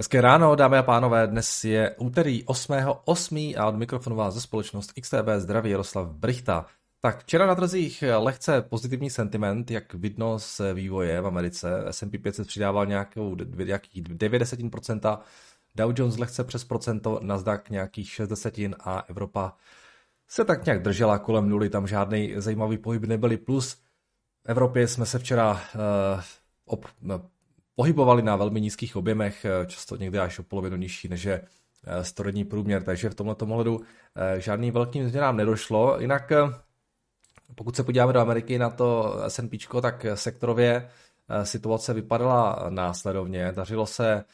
Hezké ráno, dámy a pánové, dnes je úterý 8.8. a od mikrofonu vás ze společnost XTB zdraví Jaroslav Brichta. Tak včera na trzích lehce pozitivní sentiment, jak vidno z vývoje v Americe. S&P 500 přidával nějakou, nějakých 9%, Dow Jones lehce přes procento, Nasdaq nějakých 60 a Evropa se tak nějak držela kolem nuly, tam žádný zajímavý pohyb nebyly. Plus v Evropě jsme se včera uh, ob, pohybovali na velmi nízkých objemech, eh, často někdy až o polovinu nižší než je eh, storodní průměr, takže v tomto ohledu eh, žádným velkým změnám nedošlo. Jinak pokud se podíváme do Ameriky na to S&P, tak sektorově situace vypadala následovně. Dařilo se,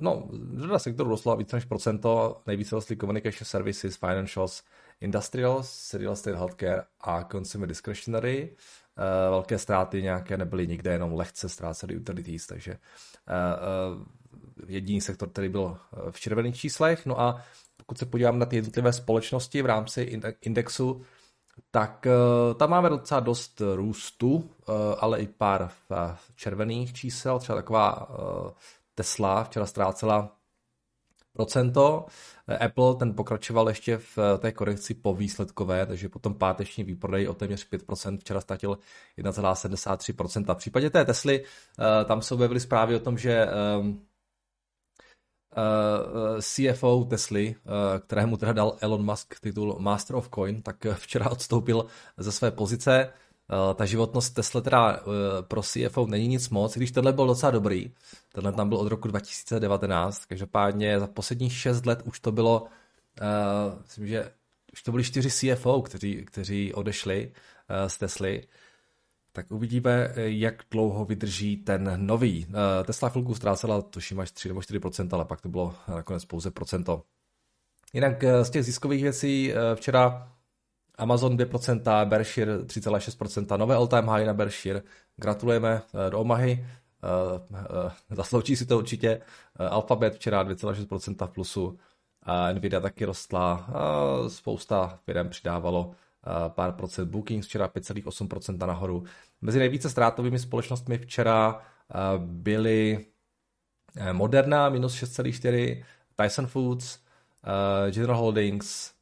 no, řada sektorů rostla více než procento, nejvíce rostly communication services, financials, industrials, real estate, healthcare a consumer discretionary. Eh, velké ztráty nějaké nebyly nikde, jenom lehce ztrácely utilities, takže eh, eh, jediný sektor, který byl v červených číslech. No a pokud se podívám na ty jednotlivé společnosti v rámci indexu, tak tam máme docela dost růstu, ale i pár červených čísel, třeba taková Tesla včera ztrácela procento. Apple ten pokračoval ještě v té korekci po výsledkové, takže potom páteční výprodej o téměř 5%, včera ztratil 1,73%. V případě té Tesly eh, tam se objevily zprávy o tom, že ehm, eh, CFO Tesly, eh, kterému teda dal Elon Musk titul Master of Coin, tak včera odstoupil ze své pozice. Eh, ta životnost Tesla teda uh, pro CFO není nic moc, když tenhle byl docela dobrý. Tenhle tam byl od roku 2019, každopádně za posledních 6 let už to bylo, uh, myslím, že už to byli čtyři CFO, kteří, kteří odešli uh, z Tesly. Tak uvidíme, jak dlouho vydrží ten nový. Uh, Tesla chvilku ztrácela, tuším až 3 nebo 4%, ale pak to bylo nakonec pouze procento. Jinak z těch ziskových věcí včera Amazon 2%, Berkshire 3,6%, nové all-time high na Berkshire. Gratulujeme eh, do Omahy, uh, uh, zaslouží si to určitě. Alphabet včera 2,6% v plusu, Nvidia taky rostla, spousta firm přidávalo pár procent bookings, včera 5,8% nahoru. Mezi nejvíce ztrátovými společnostmi včera byly Moderna minus 6,4, Tyson Foods, General Holdings,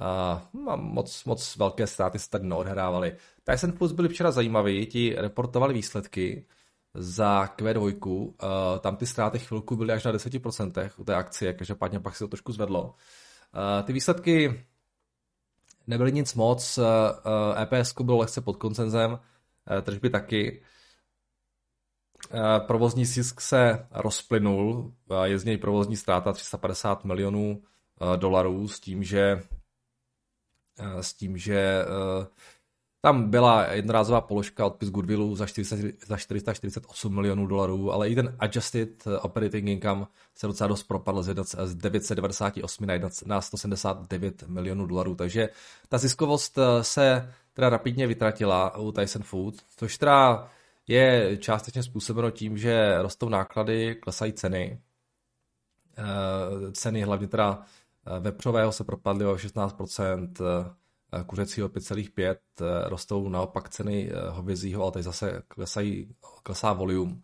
Uh, moc, moc velké ztráty se tady neodhrávaly. Tyson Foods byli včera zajímaví, ti reportovali výsledky za Q2, uh, tam ty ztráty chvilku byly až na 10% u té akcie, každopádně pak se to trošku zvedlo. Uh, ty výsledky nebyly nic moc, EPS bylo lehce pod koncenzem, tržby taky. Provozní zisk se rozplynul, je z něj provozní ztráta 350 milionů dolarů s tím, že s tím, že eh, tam byla jednorázová položka odpis goodwillu za, 400, za 448 milionů dolarů, ale i ten adjusted operating income se docela dost propadl z 998 na 179 milionů dolarů, takže ta ziskovost eh, se teda rapidně vytratila u Tyson Food, což teda je částečně způsobeno tím, že rostou náklady, klesají ceny. Ceny hlavně teda Eh, vepřového se propadly o 16%, eh, kuřecího 5,5%, eh, rostou naopak ceny hovězího, ale tady zase klesají, klesá volume.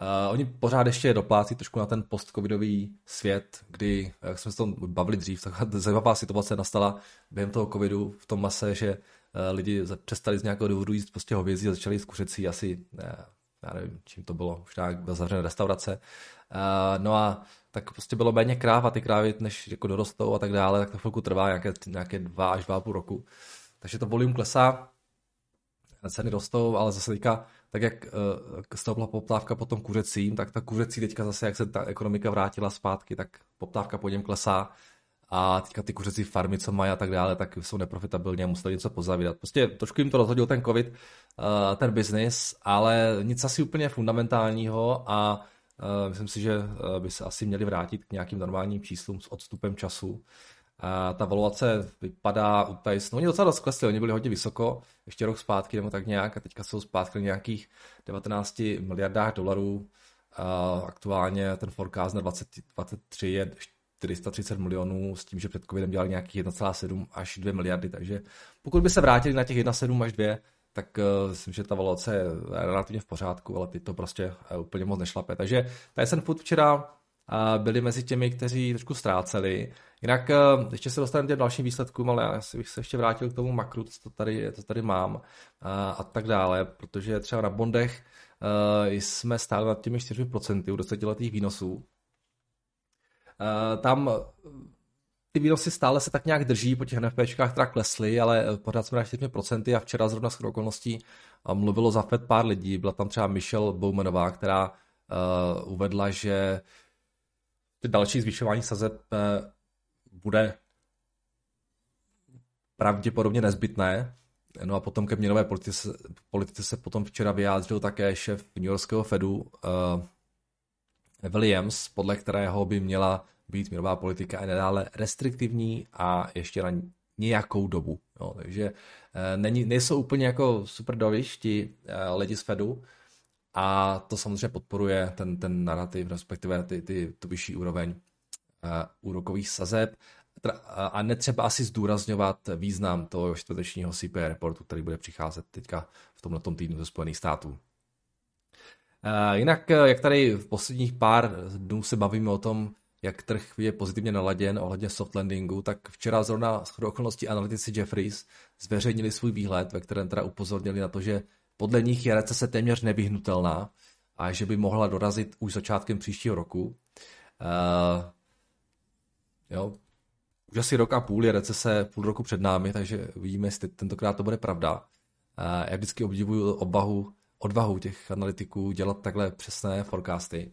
Uh, oni pořád ještě doplácí trošku na ten post-covidový svět, kdy, jak jsme se tom bavili dřív, taková zajímavá situace nastala během toho covidu v tom mase, že uh, lidi přestali z nějakého důvodu jíst prostě hovězí a začali jíst kuřecí asi, já nevím, čím to bylo, už nějak byla zavřené restaurace. Uh, no a tak prostě bylo méně kráv a ty krávy, než jako dorostou a tak dále, tak to chvilku trvá nějaké, nějaké dva až dva půl roku. Takže to volume klesá, ceny rostou, ale zase teďka, tak jak uh, stoupla poptávka po tom kuřecím, tak ta kuřecí teďka zase, jak se ta ekonomika vrátila zpátky, tak poptávka po něm klesá a teďka ty kuřecí farmy, co mají a tak dále, tak jsou neprofitabilní a museli něco pozavírat. Prostě trošku jim to rozhodil ten covid, uh, ten biznis, ale nic asi úplně fundamentálního a myslím si, že uh, by se asi měli vrátit k nějakým normálním číslům s odstupem času. Uh, ta valuace vypadá u Tyson, oni docela dost klesli, oni byli hodně vysoko, ještě rok zpátky nebo tak nějak a teďka jsou zpátky nějakých 19 miliardách dolarů. Aktuálně ten forecast na 2023 je 430 milionů s tím, že před covidem dělali nějakých 1,7 až 2 miliardy, takže pokud by se vrátili na těch 1,7 až 2, tak uh, myslím, že ta valuace je relativně v pořádku, ale teď to prostě uh, úplně moc nešlape. Takže Tyson Food včera byli mezi těmi, kteří trošku ztráceli. Jinak ještě se dostaneme k dalším výsledkům, ale já bych se ještě vrátil k tomu makru, co tady, co tady mám a, a tak dále, protože třeba na bondech jsme stále nad těmi 4% u desetiletých výnosů. Tam ty výnosy stále se tak nějak drží, po těch NFPčkách teda klesly, ale pořád jsme na 4% a včera zrovna s okolností mluvilo za Fed pár lidí, byla tam třeba Michelle Bowmanová, která uh, uvedla, že ty další zvyšování sazeb uh, bude pravděpodobně nezbytné. No a potom ke měnové politice, politice se potom včera vyjádřil také šéf New Yorkského Fedu uh, Williams, podle kterého by měla být měnová politika i nadále restriktivní a ještě na nějakou dobu. Jo, takže e, není, nejsou úplně jako super dovišti e, lidi z Fedu a to samozřejmě podporuje ten, ten narrativ, respektive ty, ty, tu vyšší úroveň e, úrokových sazeb a netřeba asi zdůrazňovat význam toho čtvrtečního CPI reportu, který bude přicházet teďka v tomto týdnu ze Spojených států. Jinak, jak tady v posledních pár dnů se bavíme o tom, jak trh je pozitivně naladěn ohledně soft landingu, tak včera zrovna s okolností analytici Jeffries zveřejnili svůj výhled, ve kterém teda upozornili na to, že podle nich je recese téměř nevyhnutelná a že by mohla dorazit už začátkem příštího roku. Uh, jo, už asi rok a půl je recese půl roku před námi, takže uvidíme, jestli tentokrát to bude pravda. Uh, já vždycky obdivuju obahu, odvahu těch analytiků dělat takhle přesné forecasty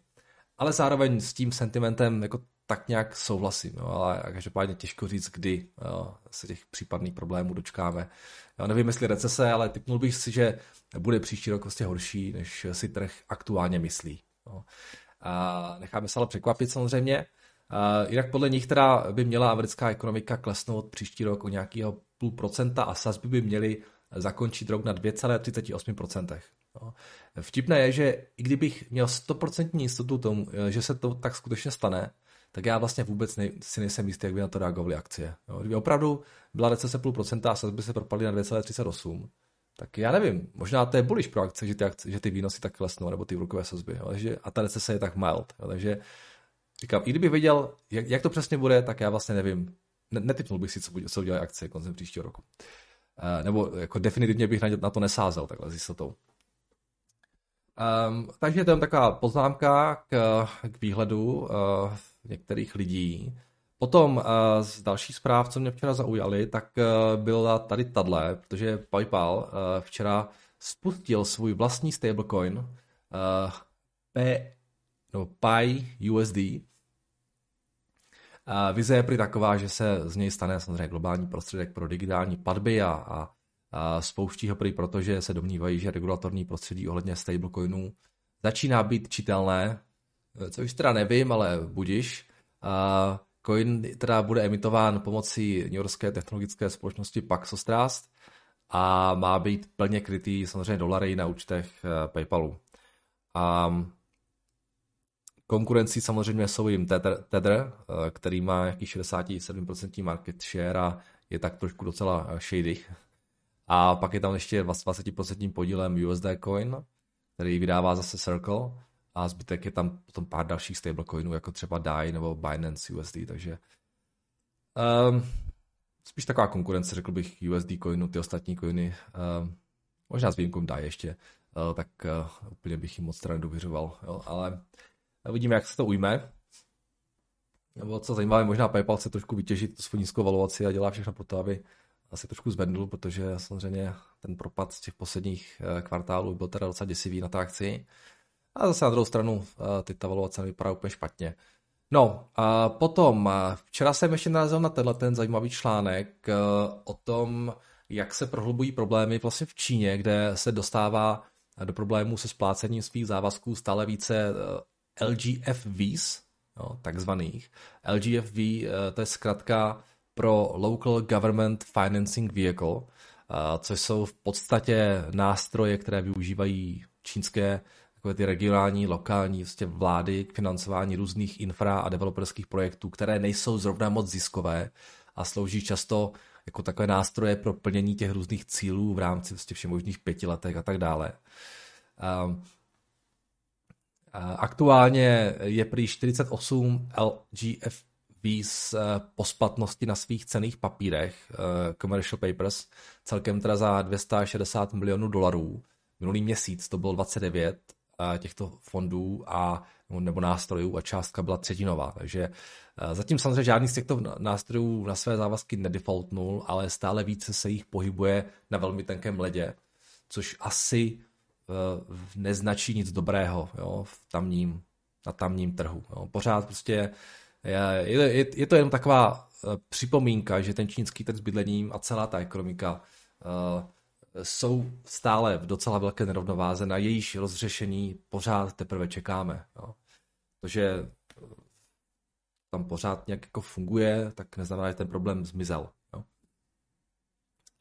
ale zároveň s tím sentimentem jako tak nějak souhlasím, jo, ale každopádně těžko říct, kdy jo, se těch případných problémů dočkáme. Já nevím, jestli recese, ale typnul bych si, že bude příští rok vlastně horší, než si trh aktuálně myslí. Jo. A necháme se ale překvapit samozřejmě. A jinak podle nich teda by měla americká ekonomika klesnout příští rok o nějakého půl procenta a sazby by měly zakončit rok na 2,38%. Vtipné je, že i kdybych měl 100% jistotu tomu, eh, že se to tak skutečně stane, tak já vlastně vůbec nej, si nejsem jistý, jak by na to reagovaly akcie. Jo. Kdyby opravdu byla recese půl procenta a sazby se propadly na 2,38, tak já nevím, možná to je bullish pro akce, že ty, akce, že ty výnosy tak klesnou, nebo ty úrokové sazby. Jo. Takže, a ta recese je tak mild. Jo. Takže říkám, i kdybych věděl, jak, jak, to přesně bude, tak já vlastně nevím. Netypnul bych si, co, co udělají akcie koncem příštího roku. Uh, nebo jako definitivně bych na, na to nesázel takhle s jistotou. Um, takže to je taková poznámka k, k výhledu uh, některých lidí. Potom uh, z další zpráv, co mě včera zaujaly, tak uh, byla tady tadle, protože PayPal uh, včera spustil svůj vlastní stablecoin uh, P, no, Pi USD. Uh, vize je prý taková, že se z něj stane samozřejmě globální prostředek pro digitální platby a, a spouští ho prý proto, že se domnívají, že regulatorní prostředí ohledně stablecoinů začíná být čitelné, což teda nevím, ale budiš. Coin teda bude emitován pomocí New Yorkské technologické společnosti Paxos Trust a má být plně krytý samozřejmě dolary na účtech eh, PayPalu. A konkurencí samozřejmě jsou jim Tether, Tether eh, který má jaký 67% market share a je tak trošku docela eh, shady, a pak je tam ještě 20% podílem USD Coin, který vydává zase Circle a zbytek je tam potom pár dalších stablecoinů, jako třeba DAI nebo Binance USD, takže um, spíš taková konkurence, řekl bych, USD coinu, ty ostatní coiny, um, možná s výjimkou DAI ještě, uh, tak uh, úplně bych jim moc teda nedověřoval, ale uvidíme, jak se to ujme. Nebo co zajímavé, možná PayPal se trošku vytěžit svou nízkou valuaci a dělá všechno pro to, aby asi trošku zvednul, protože samozřejmě ten propad z těch posledních eh, kvartálů byl teda docela děsivý na té akci. A zase na druhou stranu eh, ty ta valuace nevypadá úplně špatně. No, a potom, eh, včera jsem ještě narazil na tenhle ten zajímavý článek o tom, jak se prohlubují problémy vlastně v Číně, kde se dostává do problémů se splácením svých závazků stále více LGFVs, no, takzvaných. LGFV to je zkrátka pro Local Government Financing Vehicle, což jsou v podstatě nástroje, které využívají čínské takové ty regionální, lokální vlastně vlády k financování různých infra a developerských projektů, které nejsou zrovna moc ziskové a slouží často jako takové nástroje pro plnění těch různých cílů v rámci vlastně všech možných pěti letech a tak dále. Aktuálně je prý 48 LGFVs po splatnosti na svých cených papírech, commercial papers, celkem teda za 260 milionů dolarů. Minulý měsíc to bylo 29 těchto fondů a nebo nástrojů a částka byla třetinová. Takže zatím samozřejmě žádný z těchto nástrojů na své závazky nedefaultnul, ale stále více se jich pohybuje na velmi tenkém ledě, což asi neznačí nic dobrého jo, v tamním, na tamním trhu. Jo. Pořád prostě je, je, je to jenom taková připomínka, že ten čínský trh s bydlením a celá ta ekonomika uh, jsou stále v docela velké nerovnováze, na jejíž rozřešení pořád teprve čekáme. Jo. To, že tam pořád nějak jako funguje, tak neznamená, že ten problém zmizel. Jo.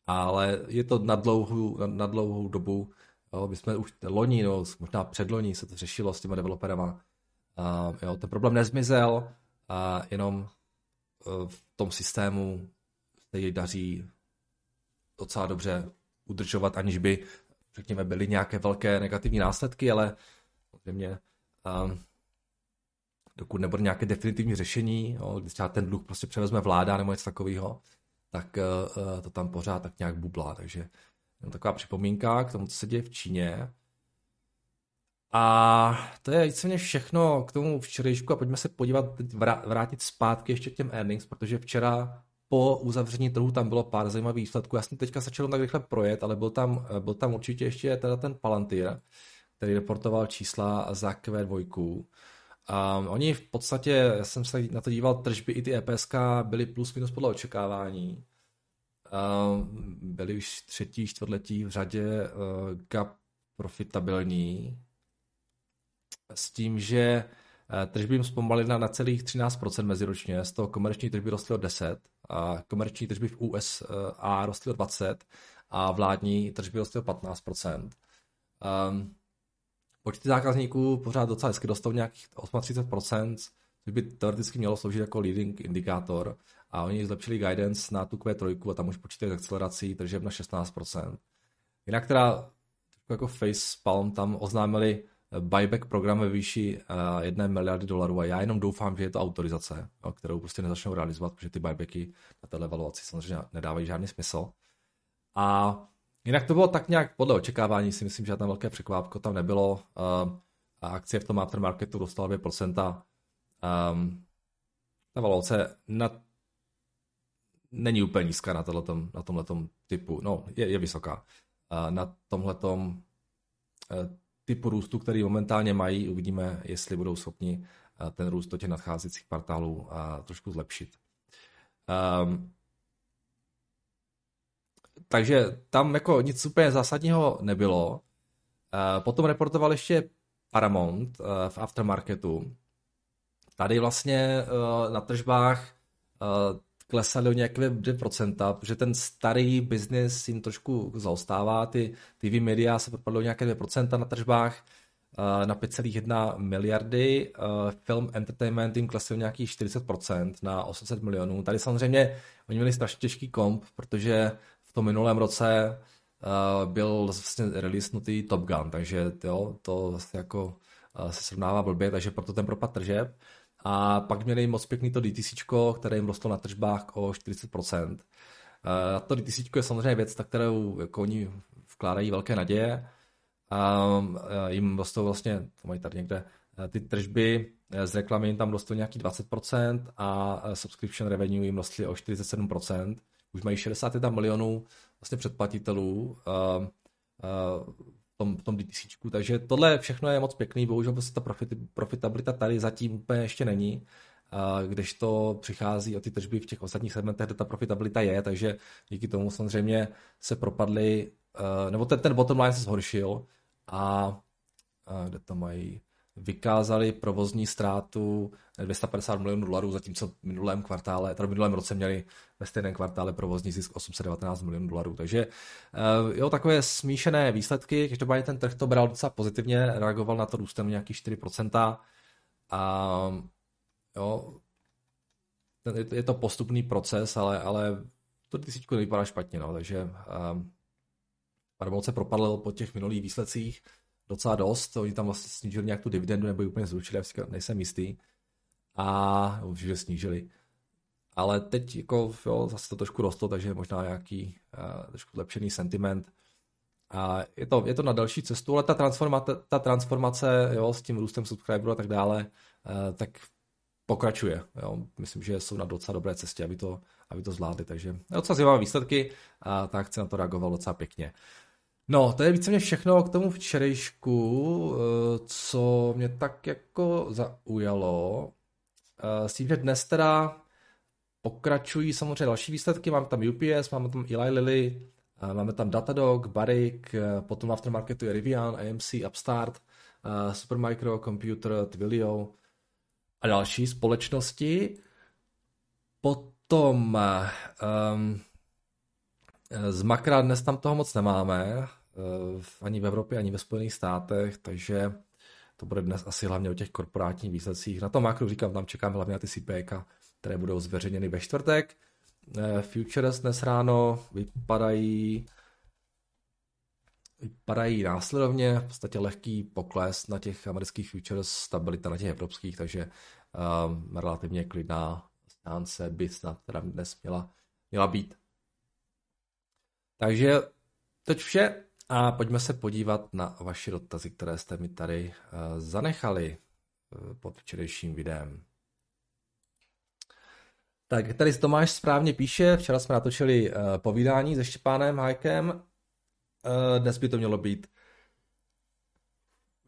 Ale je to na dlouhou, na, na dlouhou dobu. Jo. My jsme už loni, no, možná předloni se to řešilo s těma developerama. A, jo, ten problém nezmizel, a jenom e, v tom systému se jej daří docela dobře udržovat, aniž by, řekněme, byly nějaké velké negativní následky, ale samozřejmě um, dokud nebude nějaké definitivní řešení, jo, když třeba ten dluh prostě převezme vláda nebo něco takového, tak uh, to tam pořád tak nějak bublá. Takže taková připomínka k tomu, co se děje v Číně. A to je víceméně všechno k tomu včerejšku a pojďme se podívat, vrátit zpátky ještě k těm earnings, protože včera po uzavření trhu tam bylo pár zajímavých výsledků. Já jsem teďka začal tak rychle projet, ale byl tam, byl tam určitě ještě teda ten Palantir, který reportoval čísla za Q2. Um, oni v podstatě, já jsem se na to díval, tržby i ty EPSK byly plus minus podle očekávání. Um, byly už třetí, čtvrtletí v řadě uh, gap profitabilní. S tím, že uh, tržby jim zpomalily na, na celých 13% meziročně, z toho komerční tržby rostly o 10 a komerční tržby v USA rostly o 20 a vládní tržby rostly o 15%. Um, ehm, počty zákazníků pořád docela hezky dostou nějakých 38%, což by teoreticky mělo sloužit jako leading indikátor a oni zlepšili guidance na tu Q3 a tam už počítají akcelerací tržeb na 16%. Jinak teda jako face palm tam oznámili buyback program ve výši 1 eh, miliardy dolarů a já jenom doufám, že je to autorizace, kterou prostě nezačnou realizovat, protože ty buybacky na téhle valuaci samozřejmě nedávají žádný smysl. A jinak to bylo tak nějak podle očekávání, si myslím, že tam velké překvápko tam nebylo. Eh, a akcie v tom aftermarketu dostala 2%. Um, ta valuace na, není úplně nízká na, tomhletom, na tomhletom typu, no, je, je vysoká. Uh, na tomhletom typu růstu, který momentálně mají, uvidíme, jestli budou schopni eh, ten růst do těch nadcházejících kvartálů eh, trošku zlepšit. Um, takže tam jako nic úplně zásadního nebylo. Eh, potom reportoval ještě Paramount v aftermarketu. Tady vlastně na tržbách klesaly o nějaké 2%, protože ten starý biznis jim trošku zaostává, ty TV media se propadly o nějaké 2% na tržbách, eh, na 5,1 miliardy, eh, film entertainment jim klesl nějakých 40% na 800 milionů. Tady samozřejmě oni měli strašně těžký komp, protože v tom minulém roce eh, byl vlastně releasenutý Top Gun, takže jo, to jako se srovnává blbě, takže proto ten propad tržeb. A pak měli moc pěkný to DTC, které jim rostlo na tržbách o 40%. A to DTC je samozřejmě věc, na kterou jako oni vkládají velké naděje. A jim rostou vlastně, to mají tady někde, ty tržby z reklamy jim tam rostou nějaký 20% a subscription revenue jim rostly o 47%. Už mají 61 milionů vlastně předplatitelů tom, v tom DTC. Takže tohle všechno je moc pěkný, bohužel prostě ta profit, profitabilita tady zatím úplně ještě není, když to přichází o ty tržby v těch ostatních segmentech, kde ta profitabilita je, takže díky tomu samozřejmě se propadly, nebo ten, ten bottom line se zhoršil. A, a kde to mají, vykázali provozní ztrátu 250 milionů dolarů, zatímco v minulém kvartále, teda v minulém roce měli ve stejném kvartále provozní zisk 819 milionů dolarů. Takže eh, jo, takové smíšené výsledky, každopádně ten trh to bral docela pozitivně, reagoval na to růstem nějakých 4%. A jo, je to postupný proces, ale, ale to tisíčku nevypadá špatně, no, takže um, se propadl po těch minulých výsledcích, docela dost. Oni tam vlastně snížili nějak tu dividendu nebo ji úplně zrušili, nejsem jistý. A určitě snížili. Ale teď jako, jo, zase to trošku rostlo, takže možná nějaký uh, trošku zlepšený sentiment. A je to, je to na další cestu, ale ta transformace, ta transformace jo, s tím růstem subscriberů a tak dále, uh, tak pokračuje. Jo. Myslím, že jsou na docela dobré cestě, aby to, aby to zvládli. Takže docela zajímavé výsledky a tak chci na to reagoval docela pěkně. No, to je víceméně všechno k tomu včerejšku, eh, co mě tak jako zaujalo. Eh, s tím, že dnes teda pokračují samozřejmě další výsledky, máme tam UPS, máme tam Eli Lilly, eh, máme tam Datadog, Barrick, potom v aftermarketu je Rivian, AMC, Upstart, Supermicro, Computer, Twilio a další společnosti. Potom um, z makra dnes tam toho moc nemáme, ani v Evropě, ani ve Spojených státech, takže to bude dnes asi hlavně o těch korporátních výsledcích. Na tom makru říkám, tam čekám hlavně na ty CPK, které budou zveřejněny ve čtvrtek. Futures dnes ráno vypadají vypadají následovně, v podstatě lehký pokles na těch amerických futures, stabilita na těch evropských, takže um, relativně klidná stánce by snad teda dnes měla, měla být. Takže teď vše a pojďme se podívat na vaše dotazy, které jste mi tady uh, zanechali uh, pod včerejším videem. Tak tady Tomáš správně píše, včera jsme natočili uh, povídání se Štěpánem Hajkem, dnes by to mělo být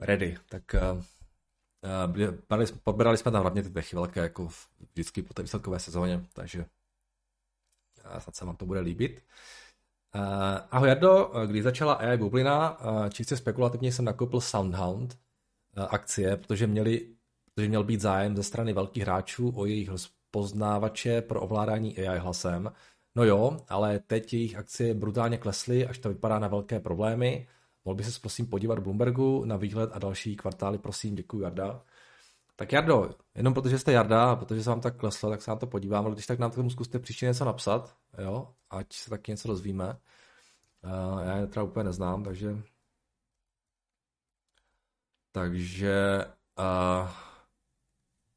ready, tak podbrali jsme tam hlavně ty dechy velké, jako vždycky po té výsledkové sezóně, takže snad se vám to bude líbit. Uh, ahoj Jardo, když začala AI bublina, uh, čistě spekulativně jsem nakoupil Soundhound akcie, protože, měli, protože měl být zájem ze strany velkých hráčů o jejich rozpoznávače pro ovládání AI hlasem. No jo, ale teď jejich akcie brutálně klesly, až to vypadá na velké problémy. Mohl by se prosím podívat Bloombergu na výhled a další kvartály, prosím, děkuji Jarda. Tak Jardo, jenom protože jste Jarda a protože se vám tak kleslo, tak se na to podívám, ale když tak nám tomu zkuste příště něco napsat, jo, ať se taky něco dozvíme. Uh, já je teda úplně neznám, takže takže uh,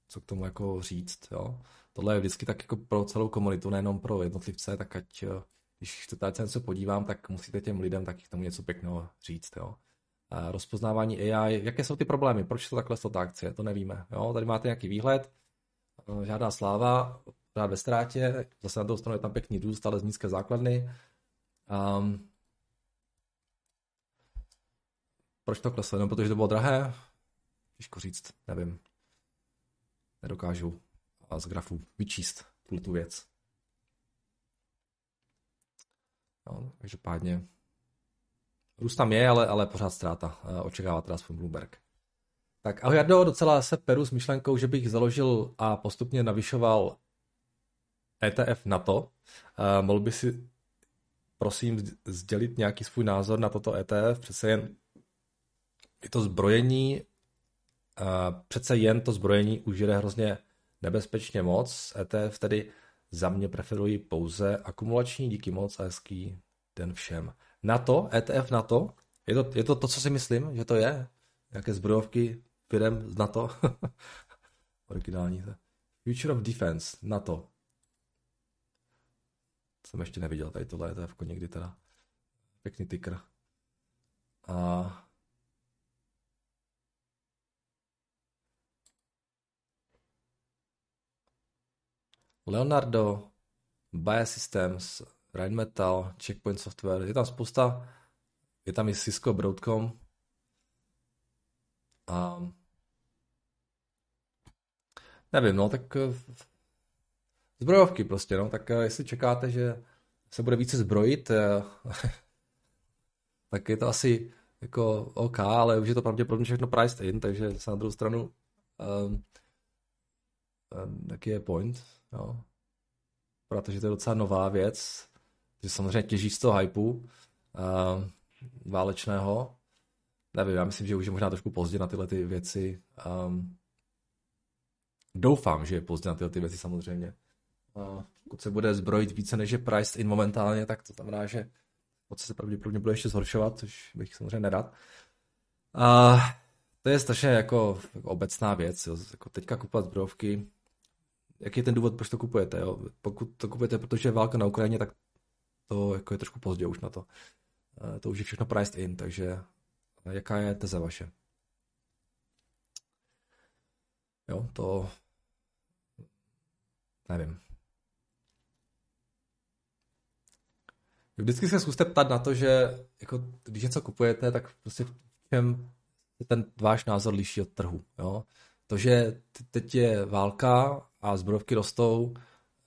co k tomu jako říct, jo. Tohle je vždycky tak jako pro celou komunitu, nejenom pro jednotlivce, tak ať, když chcete, ať se něco podívám, tak musíte těm lidem taky k tomu něco pěkného říct, jo rozpoznávání AI, jaké jsou ty problémy, proč to takhle ta akcie, to nevíme. Jo? Tady máte nějaký výhled, eh, žádná sláva, rád ve ztrátě, zase na druhou stranu je tam pěkný růst, ale z nízké základny. Um, proč to kleslo? No, protože to bylo drahé? Těžko říct, nevím. Nedokážu z grafu vyčíst tu věc. No, každopádně Růst tam je, ale, ale pořád ztráta. Eh, očekává teda aspoň Bloomberg. Tak ahoj Jardo, docela se peru s myšlenkou, že bych založil a postupně navyšoval ETF na to. Uh, mohl by si prosím sdělit nějaký svůj názor na toto ETF? Přece jen je to zbrojení, uh, přece jen to zbrojení už jde hrozně nebezpečně moc. ETF tedy za mě preferuji pouze akumulační, díky moc a hezký den všem. NATO, ETF NATO, je to, je to to, co si myslím, že to je? Nějaké zbrojovky firm z NATO? Originální. Future of Defense, NATO. Jsem ještě neviděl tady tohle ETF někdy teda. Pěkný ticker. A Leonardo, Biosystems, Rheinmetall, Checkpoint Software, je tam spousta, je tam i Cisco, Broadcom. A nevím, no, tak eh, zbrojovky prostě, no, tak eh, jestli čekáte, že se bude více zbrojit, eh, tak je to asi jako OK, ale už je to pravděpodobně všechno priced in, takže se na druhou stranu um, um, jaký je point, jo. Protože to je docela nová věc, že samozřejmě těží z toho hypeu uh, válečného. Nevím, já myslím, že už je možná trošku pozdě na tyhle ty věci. Um, doufám, že je pozdě na tyhle ty věci samozřejmě. Uh, pokud se bude zbrojit více než je priced in momentálně, tak to znamená, že moc se pravděpodobně bude ještě zhoršovat, což bych samozřejmě nerad. Uh, to je strašně jako, jako obecná věc. Jo. Jako teďka kupovat zbrojovky, jaký je ten důvod, proč to kupujete? Jo? Pokud to kupujete, protože je válka na Ukrajině, tak to jako je trošku pozdě už na to. Uh, to už je všechno priced in, takže jaká je teze vaše? Jo, to nevím. Vždycky se zkuste ptat na to, že jako, když něco kupujete, tak prostě v čem ten váš názor liší od trhu. Jo? To, že teď je válka a zbrojovky rostou,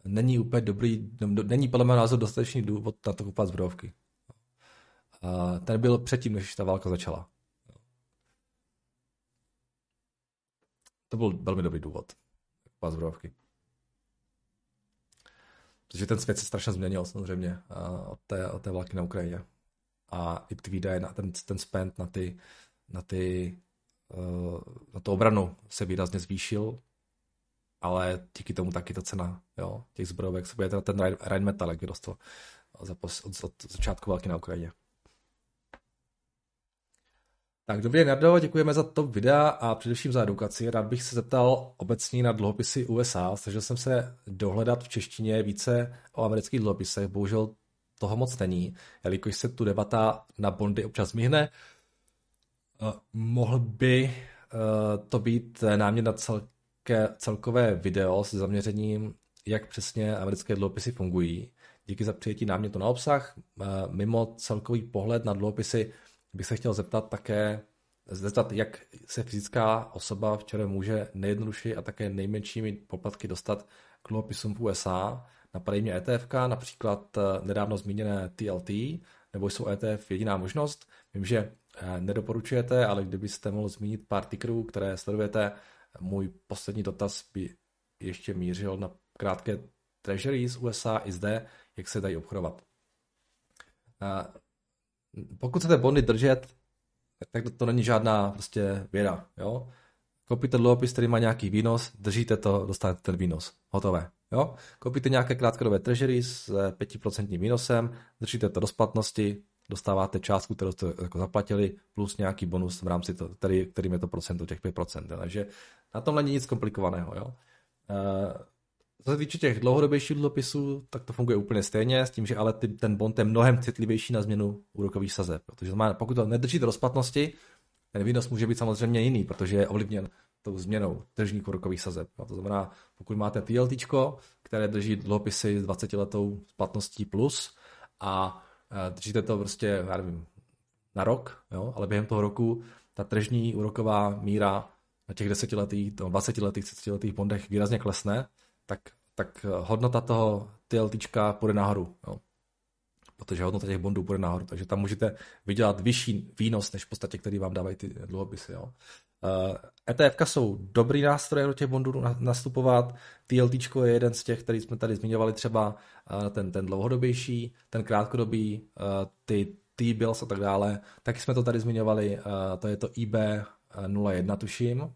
není úplně dobrý, není podle mého názoru dostatečný důvod na to kupovat zbrojovky. A ten byl předtím, než ta válka začala. To byl velmi dobrý důvod. Kupovat zbrojovky. Protože ten svět se strašně změnil samozřejmě od té, od té války na Ukrajině. A i ty výdaje na ten, ten spend na ty, na ty na tu obranu se výrazně zvýšil, ale díky tomu taky ta cena jo, těch zbrojovek se bude ten Rheinmetall, jak vyrostl od, od, od začátku války na Ukrajině. Tak dobrý Nardo, děkujeme za to videa a především za edukaci. Rád bych se zeptal obecně na dluhopisy USA. Snažil jsem se dohledat v češtině více o amerických dluhopisech. Bohužel toho moc není, jelikož se tu debata na bondy občas myhne. Uh, mohl by uh, to být námět na celké, celkové video s zaměřením, jak přesně americké dluhopisy fungují. Díky za přijetí námětu na obsah. Uh, mimo celkový pohled na dluhopisy bych se chtěl zeptat také, zeptat, jak se fyzická osoba včera může nejjednodušeji a také nejmenšími poplatky dostat k dluhopisům v USA. Napadají mě ETF, například eh, nedávno zmíněné TLT, nebo jsou ETF jediná možnost. Vím, že eh, nedoporučujete, ale kdybyste mohl zmínit pár tickerů, které sledujete, můj poslední dotaz by ještě mířil na krátké treasury z USA i zde, jak se dají obchodovat. Eh, pokud chcete bondy držet, tak to, to není žádná prostě věda. Jo? Koupíte dluhopis, který má nějaký výnos, držíte to, dostanete ten výnos. Hotové. Jo? Koupíte nějaké krátkodobé treasury s 5% výnosem, držíte to do splatnosti, dostáváte částku, kterou jste jako zaplatili, plus nějaký bonus v rámci to, který, kterým je to procento těch 5%. Jo? Takže na tom není nic komplikovaného. Jo? Uh, co se týče těch dlouhodobějších dluhopisů, tak to funguje úplně stejně, s tím, že ale ty, ten bond je mnohem citlivější na změnu úrokových sazeb. Protože znamená, pokud to nedržíte rozplatnosti, ten výnos může být samozřejmě jiný, protože je ovlivněn tou změnou tržních úrokových sazeb. No, to znamená, pokud máte TLT, které drží dluhopisy s 20 letou splatností plus a držíte to prostě, já nevím, na rok, jo, ale během toho roku ta tržní úroková míra na těch 10 letých, 20 letých, 30 letých bondech výrazně klesne, tak, tak hodnota toho TLTčka půjde nahoru. Jo. Protože hodnota těch bondů půjde nahoru. Takže tam můžete vydělat vyšší výnos, než v podstatě, který vám dávají ty dluhopisy. Jo. Uh, eh, ETF jsou dobrý nástroje do těch bondů nastupovat. TLT je jeden z těch, který jsme tady zmiňovali třeba uh, ten, ten dlouhodobější, ten krátkodobý, uh, ty T-bills a tak dále. Taky jsme to tady zmiňovali, uh, to je to IB01 tuším, uh,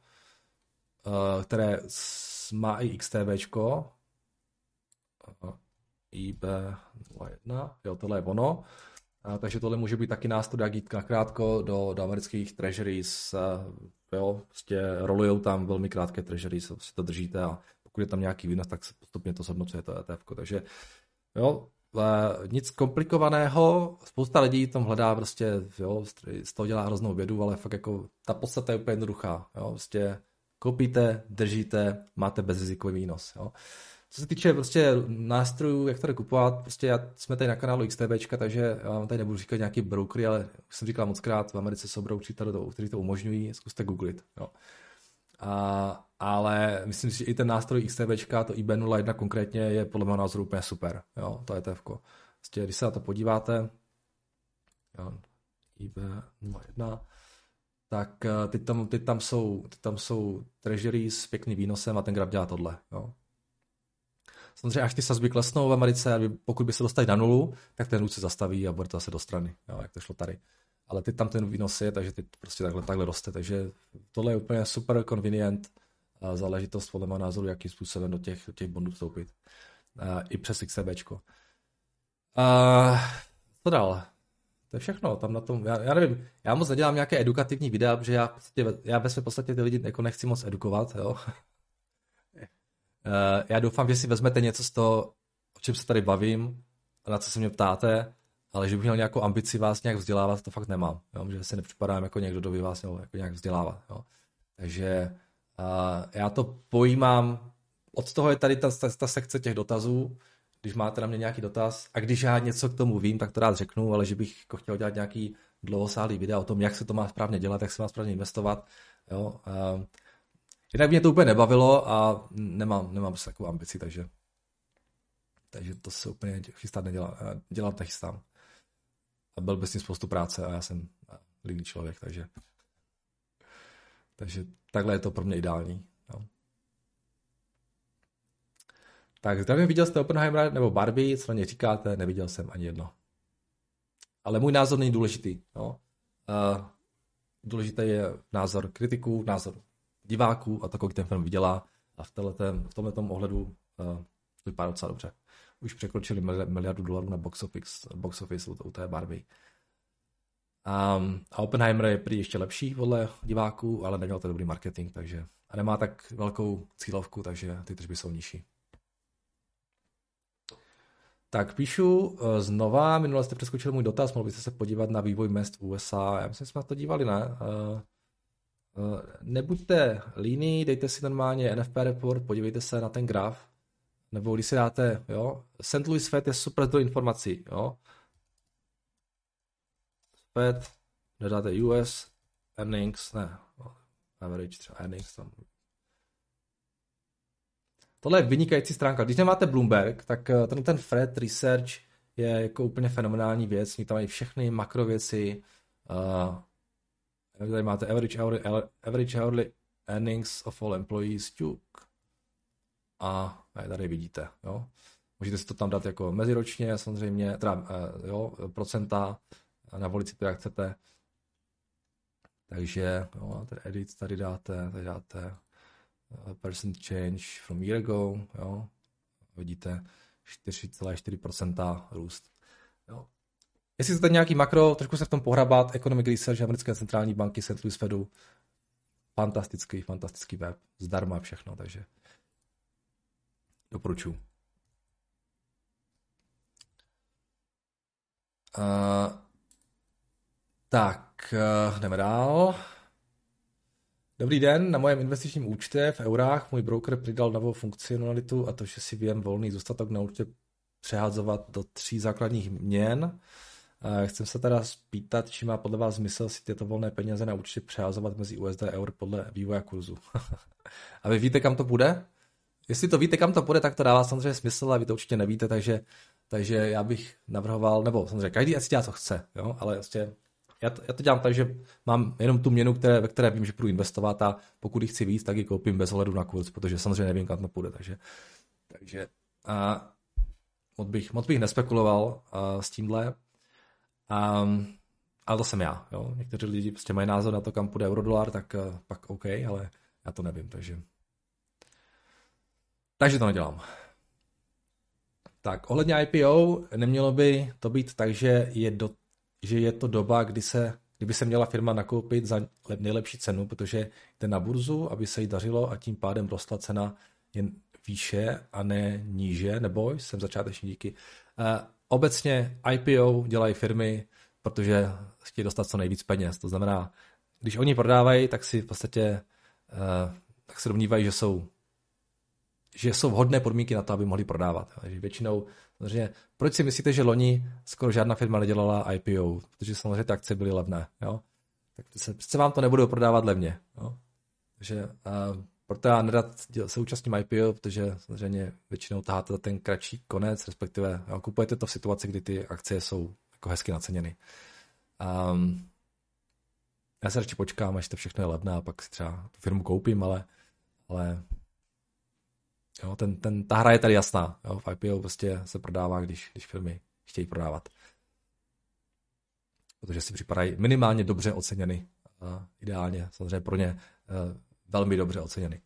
které má i XTBčko. IB01, jo, tohle je ono. A, takže tohle může být taky nástroj, jak jít nakrátko do, do amerických treasuries. A, jo, prostě rolujou tam velmi krátké treasuries, si to držíte a pokud je tam nějaký výnos, tak se postupně to zhodnocuje to ETF. Takže jo, nic komplikovaného, spousta lidí tam hledá prostě, jo, z toho dělá hroznou vědu, ale fakt jako ta podstata je úplně jednoduchá, jo, prostě koupíte, držíte, máte bezrizikový výnos. Jo. Co se týče prostě nástrojů, jak tady kupovat, prostě já, jsme tady na kanálu XTBčka, takže já vám tady nebudu říkat nějaký brokery, ale už jsem říkal moc krát, v Americe jsou brokery, kteří to umožňují, zkuste googlit. Jo. A, ale myslím si, že i ten nástroj XTBčka, to IB01 konkrétně, je podle mého názoru úplně super. Jo, to je ETF. Prostě, když se na to podíváte, jo, IB01, tak eh, ty tam, ty tam jsou, ty tam jsou treasury s pěkným výnosem a ten graf dělá tohle. Jo. Samozřejmě až ty sazby klesnou v Americe, pokud by se dostali na nulu, tak ten růst se zastaví a bude to zase do strany, jo, jak to šlo tady. Ale ty tam ten výnos je, takže ty prostě takhle, takhle roste. Takže tohle je úplně super convenient záležitost podle mého názoru, jakým způsobem do těch, do těch bondů vstoupit. I přes XCBčko. Uh, co dál? To je všechno, tam na tom, já, já nevím, já moc nedělám nějaké edukativní videa, protože já, já ve své podstatě ty lidi jako nechci moc edukovat, jo. Eh, já doufám, že si vezmete něco z toho, o čem se tady bavím, na co se mě ptáte, ale že bych měl nějakou ambici vás nějak vzdělávat, to fakt nemám. Jo? Že se nepřipadám jako někdo, kdo by vás měl jako nějak vzdělávat. Jo? Takže uh, já to pojímám, od toho je tady ta, ta, ta sekce těch dotazů, když máte na mě nějaký dotaz a když já něco k tomu vím, tak to rád řeknu, ale že bych jako chtěl dělat nějaký dlouhosáhlý video o tom, jak se to má správně dělat, jak se má správně investovat. Jo? Uh, jinak mě to úplně nebavilo a nemám, nemám se takovou ambici, takže takže to se úplně chystat nedělá, dělat nechystám. A byl by s tím spoustu práce a já jsem líný člověk, takže takže takhle je to pro mě ideální. No. Tak zdravím, viděl jste Oppenheimer nebo Barbie, co na ně říkáte, neviděl jsem ani jedno. Ale můj názor není důležitý. No. Uh, důležitý je názor kritiků, názor diváků a to, kolik ten film vydělá. A v, v tomto ohledu uh, to vypadá docela dobře už překročili miliardu dolarů na box office, box office u, té Barbie. Um, a Oppenheimer je prý ještě lepší podle diváků, ale neměl to dobrý marketing, takže a nemá tak velkou cílovku, takže ty tržby jsou nižší. Tak píšu eh, znova, minule jste přeskočili můj dotaz, mohl byste se podívat na vývoj mest v USA. Já myslím, že jsme to dívali, ne? Uh, nebuďte líní, dejte si normálně NFP report, podívejte se na ten graf nebo když si dáte, jo, St. Louis Fed je super zdroj informací, jo. Fed, nedáte US, earnings, ne, average třeba earnings tam. Tohle je vynikající stránka. Když nemáte Bloomberg, tak eh, ten, ten Fed Research je jako úplně fenomenální věc. Oni tam mají všechny makrověci. Uh, tady máte average hourly, average hourly earnings of all employees. Tuk a tady vidíte, jo. Můžete si to tam dát jako meziročně, samozřejmě, teda, eh, jo, procenta, navolit si to, jak chcete. Takže, jo, tady edit tady dáte, tady dáte eh, percent change from year ago, jo. Vidíte 4,4% růst. Jo. Jestli chcete nějaký makro, trošku se v tom pohrabat, Economic Research americké centrální banky. Louis Fedu, fantastický, fantastický web, zdarma všechno, takže Doporučuji. Uh, tak, uh, jdeme dál. Dobrý den, na mojem investičním účtě v eurách můj broker přidal novou funkcionalitu a to, že si věm volný zůstatek na účtě přeházovat do tří základních měn. Chcem se teda spýtat, či má podle vás smysl si tyto volné peníze na účtě přeházovat mezi USD a eur podle vývoje kurzu. a vy víte, kam to bude? Jestli to víte, kam to půjde, tak to dává samozřejmě smysl a vy to určitě nevíte, takže, takže já bych navrhoval, nebo samozřejmě každý asi dělá, co chce, jo, ale vlastně já to, já to dělám tak, že mám jenom tu měnu, které, ve které vím, že budu investovat a pokud ji chci víc, tak ji koupím bez ohledu na kurz, protože samozřejmě nevím, kam to půjde, takže, takže a moc bych, moc bych nespekuloval a, s tímhle. A, ale to jsem já. Jo. Někteří lidi prostě mají názor na to, kam půjde eurodolar, tak pak OK, ale já to nevím, takže takže to nedělám. Tak, ohledně IPO, nemělo by to být tak, že je, do, že je to doba, kdy se, kdyby se měla firma nakoupit za nejlepší cenu, protože jde na burzu, aby se jí dařilo a tím pádem rostla cena jen výše a ne níže, nebo jsem začáteční díky. Uh, obecně IPO dělají firmy, protože chtějí dostat co nejvíc peněz. To znamená, když oni prodávají, tak si v podstatě uh, tak se domnívají, že jsou že jsou vhodné podmínky na to, aby mohli prodávat. Takže většinou, samozřejmě, proč si myslíte, že loni skoro žádná firma nedělala IPO? Protože samozřejmě ty akce byly levné. Jo? Tak se, přece vám to nebudou prodávat levně. Jo? Takže uh, proto já nerad se účastním IPO, protože samozřejmě většinou taháte ten kratší konec, respektive jo, kupujete to v situaci, kdy ty akcie jsou jako hezky naceněny. Um, já se radši počkám, až to všechno je levné a pak si třeba tu firmu koupím, ale, ale Jo, ten, ten, ta hra je tady jasná. Jo, v IPO prostě se prodává, když, když firmy chtějí prodávat. Protože si připadají minimálně dobře oceněny. A ideálně, samozřejmě pro ně velmi dobře oceněny.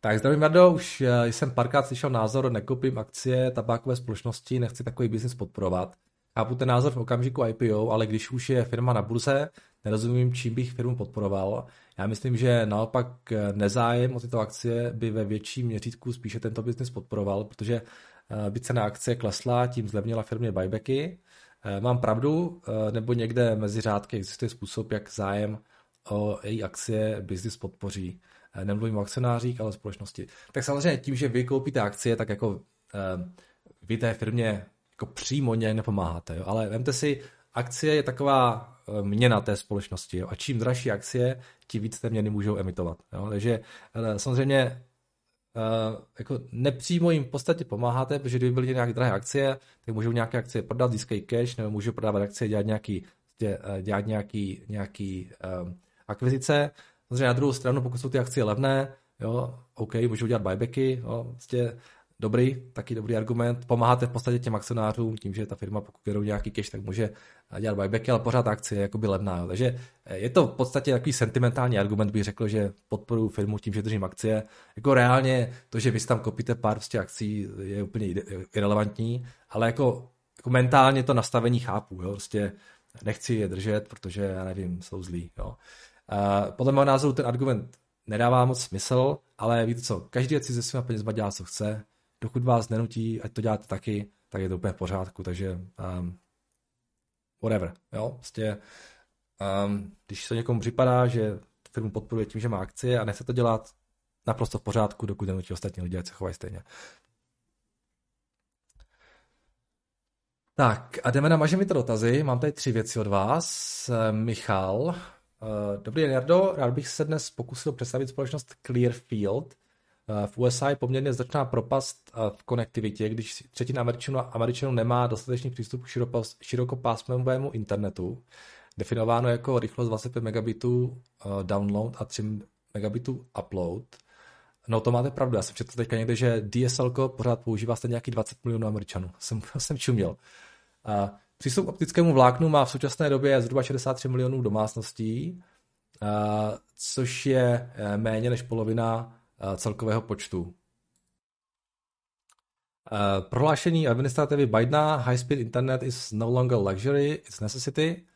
Tak zdravím, Mardo, už eh, jsem párkrát slyšel názor, nekoupím akcie tabákové společnosti, nechci takový biznis podporovat. Chápu ten názor v okamžiku IPO, ale když už je firma na burze, nerozumím, čím bych firmu podporoval. Já myslím, že naopak eh, nezájem o tyto akcie by ve větším měřítku spíše tento biznis podporoval, protože eh, by cena akcie klesla, tím zlevnila firmě buybacky. Mám pravdu, nebo někde mezi řádky existuje způsob, jak zájem o její akcie biznis podpoří. Eh, nemluvím o akcionářích, ale o společnosti. Tak samozřejmě tím, že vy koupíte akcie, tak jako eh, vy té firmě jako přímo nějak nepomáháte. Jo? Ale vemte si, akcie je taková eh, měna té společnosti. Jo? A čím dražší akcie, tím víc té měny můžou emitovat. Jo? Takže samozřejmě jako nepřímo jim v podstatě pomáháte, protože kdyby byly nějaké drahé akcie, tak můžou nějaké akcie prodat, získají cash, nebo můžou prodávat akcie, dělat nějaký, dělat nějaký, nějaký um, akvizice, Samozřejmě na druhou stranu, pokud jsou ty akcie levné, jo, OK, můžou dělat buybacky, jo, vlastně dobrý, taky dobrý argument. Pomáháte v podstatě těm akcionářům tím, že ta firma, pokud vědou nějaký cash, tak může dělat buybacky, ale pořád akcie je jakoby levná. Takže eh, je to v podstatě takový sentimentální argument, bych řekl, že podporuji firmu tím, že držím akcie. Jako reálně to, že vy si tam kopíte pár prostě akcí, je úplně irrelevantní, ale jako, jako mentálně to nastavení chápu. Jo. Prostě nechci je držet, protože já nevím, jsou zlí. Jo. Uh, podle mého názoru ten argument nedává moc smysl, ale víte co, každý si ze svýma penězma dělá, co chce. Dokud vás nenutí, ať to děláte taky, tak je to úplně v pořádku, takže um, whatever, jo, prostě um, když se někomu připadá, že firmu podporuje tím, že má akcie a nechce to dělat, naprosto v pořádku, dokud nenutí ostatní lidi, ať se chovají stejně. Tak a jdeme na mažemi to dotazy. Mám tady tři věci od vás. Michal, Eh, dobrý den, Jardo. Rád bych se dnes pokusil představit společnost Clearfield. Eh, v USA je poměrně značná propast eh, v konektivitě, když třetina Američanů, Američanů nemá dostatečný přístup k širokopásmovému internetu, definováno jako rychlost 25 megabitů download a 3 megabitů upload. No to máte pravdu, já jsem četl teďka někde, že DSL pořád používá stejně nějaký 20 milionů Američanů. Jsem, jsem čuměl. Přístup k optickému vláknu má v současné době zhruba 63 milionů domácností, což je méně než polovina celkového počtu. E, prohlášení administrativy Bidena High Speed Internet is no longer luxury, it's necessity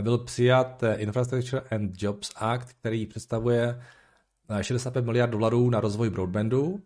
byl přijat Infrastructure and Jobs Act, který představuje 65 miliard dolarů na rozvoj broadbandu.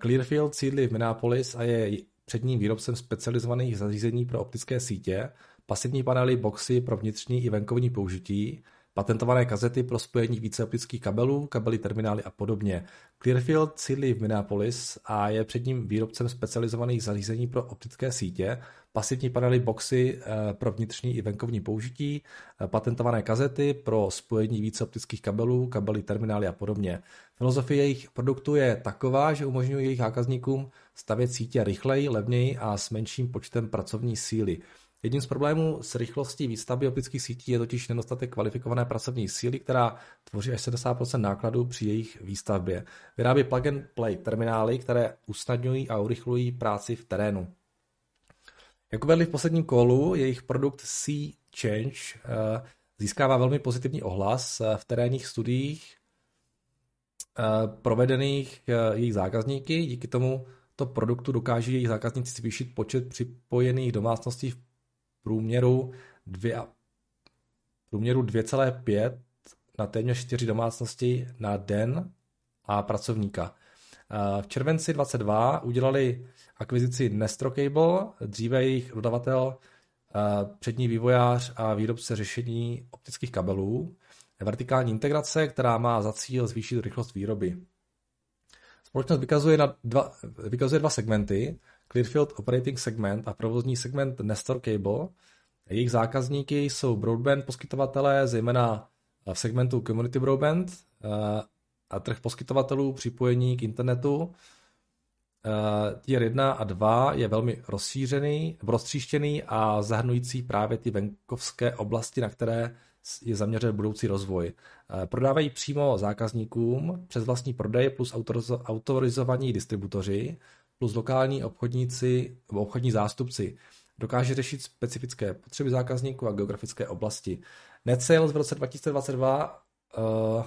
Clearfield sídlí v Minneapolis a je předním výrobcem specializovaných zařízení pro optické sítě, pasivní panely, boxy pro vnitřní i venkovní použití, patentované kazety pro spojení více optických kabelů, kabely, terminály a podobně. Clearfield sídlí v Minneapolis a je předním výrobcem specializovaných zařízení pro optické sítě, pasivní panely, boxy eh, pro vnitřní i venkovní použití, eh, patentované kazety pro spojení více optických kabelů, kabely, terminály a podobně. Filozofie jejich produktů je taková, že umožňuje jejich zákazníkům stavět sítě rychleji, levněji a s menším počtem pracovní síly. Jedním z problémů s rychlostí výstavby optických sítí je totiž nedostatek kvalifikované pracovní síly, která tvoří až 70% nákladů při jejich výstavbě. Vyrábí plug and play terminály, které usnadňují a urychlují práci v terénu. Jak uvedli v posledním kolu, jejich produkt Sea Change eh, získává velmi pozitivní ohlas eh, v terénních studiích eh, provedených jejich zákazníky. Díky tomu to produktu dokáží jejich zákazníci zvýšit počet připojených domácností v průměru 2, průměru 2,5 na téměř 4 domácnosti na den a pracovníka. V červenci 22 udělali akvizici Nestro Cable, dříve jejich dodavatel, přední vývojář a výrobce řešení optických kabelů, vertikální integrace, která má za cíl zvýšit rychlost výroby. Společnost vykazuje, na dva, vykazuje dva segmenty, Clearfield Operating Segment a provozní segment Nestor Cable. Jejich zákazníky jsou broadband poskytovatelé, zejména v segmentu Community Broadband a trh poskytovatelů připojení k internetu. Tier 1 a 2 je velmi rozšířený, roztříštěný a zahrnující právě ty venkovské oblasti, na které je zaměřen budoucí rozvoj. Prodávají přímo zákazníkům přes vlastní prodej plus autorizovaní distributoři plus lokální obchodníci nebo obchodní zástupci. Dokáže řešit specifické potřeby zákazníků a geografické oblasti. Net sales v roce 2022 uh,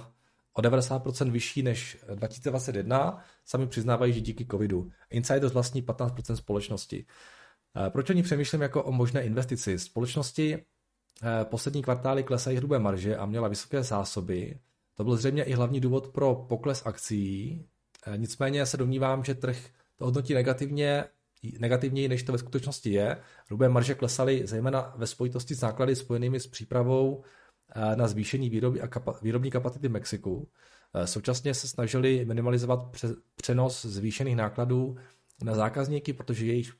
o 90% vyšší než 2021, sami přiznávají, že díky covidu. Insiders vlastní 15% společnosti. Proč oni přemýšlím jako o možné investici? Společnosti poslední kvartály klesají hrubé marže a měla vysoké zásoby. To byl zřejmě i hlavní důvod pro pokles akcí. Nicméně se domnívám, že trh to hodnotí negativně negativněji, než to ve skutečnosti je. Hrubé marže klesaly zejména ve spojitosti s náklady spojenými s přípravou eh, na zvýšení výroby a kapa- výrobní kapacity v Mexiku. Eh, současně se snažili minimalizovat přenos zvýšených nákladů na zákazníky, protože jejich,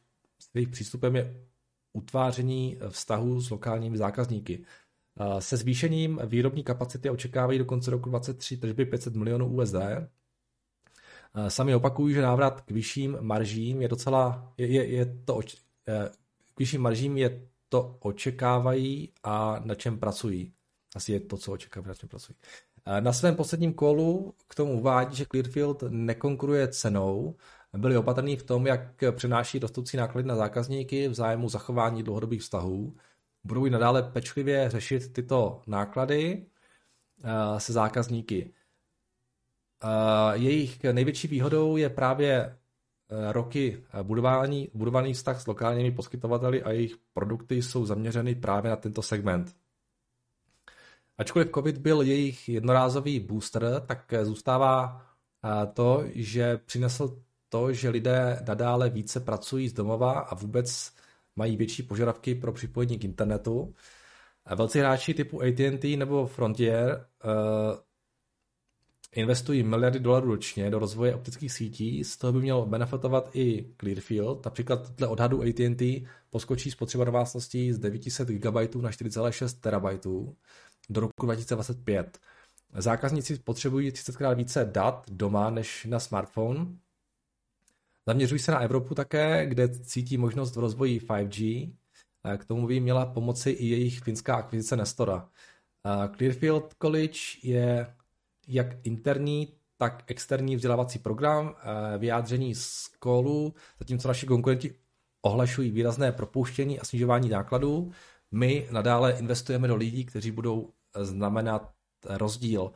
jejich přístupem je utváření vztahu s lokálními zákazníky. Eh, se zvýšením výrobní kapacity očekávají do konce roku 2023 tržby 500 milionů USD, Eh, sami opakuju, že návrat k vyšším maržím je docela, je, je, je to, eh, k vyšším maržím je to očekávají a na čem pracují. Asi je to, co očekávají, na čem pracují. Eh, na svém posledním kolu k tomu uvádí, že Clearfield nekonkuruje cenou, byli opatrní v tom, jak přenáší rostoucí náklady na zákazníky v zájmu zachování dlouhodobých vztahů. Budou i nadále pečlivě řešit tyto náklady se zákazníky. Jejich největší výhodou je právě eh, roky eh, budování, budovaný vztah s lokálními poskytovateli a jejich produkty jsou zaměřeny právě na tento segment. Ačkoliv COVID byl jejich jednorázový booster, tak eh, zůstává to, že přinesl to, že lidé nadále více pracují z domova a vůbec mají větší požadavky pro připojení k internetu. Velcí hráči typu AT&T nebo Frontier investují miliardy dolarů ročně do rozvoje optických sítí, z toho by měl benefitovat i Clearfield. Například dle odhadu AT&T poskočí spotřeba domácností z 900 GB na 4,6 TB do roku 2025. Zákazníci potřebují 30 krát více dat doma než na smartphone. Zaměřují se na Evropu také, kde cítí možnost v rozvoji 5G. K tomu by měla pomoci i jejich finská akvizice Nestora. Clearfield College je jak interní, tak externí vzdělávací program, eh, vyjádření z kolu, zatímco naši konkurenti ohlašují výrazné propouštění a snižování nákladů. My nadále investujeme do lidí, kteří budou znamenat rozdíl.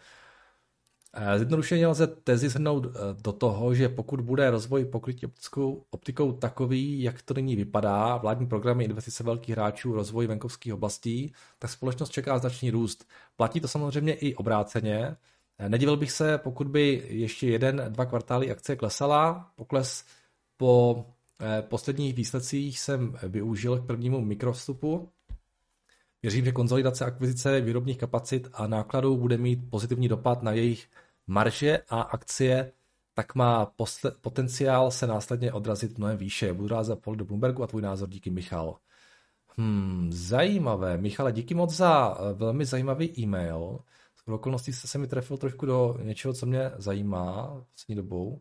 Eh, zjednodušeně lze tezi zhrnout eh, do toho, že pokud bude rozvoj pokrytí optickou, optikou takový, jak to nyní vypadá, vládní programy investice velkých hráčů, rozvoj venkovských oblastí, tak společnost čeká značný růst. Platí to samozřejmě i obráceně. Nedivil bych se, pokud by ještě jeden, dva kvartály akce klesala. Pokles po eh, posledních výsledcích jsem využil k prvnímu mikrovstupu. Věřím, že konzolidace akvizice výrobních kapacit a nákladů bude mít pozitivní dopad na jejich marže a akcie, tak má potenciál se následně odrazit mnohem výše. Budu rád za pol do Bloombergu a tvůj názor díky Michal. Hmm, zajímavé. Michale, díky moc za eh, velmi zajímavý e-mail v okolností se, se mi trefil trošku do něčeho, co mě zajímá poslední dobou,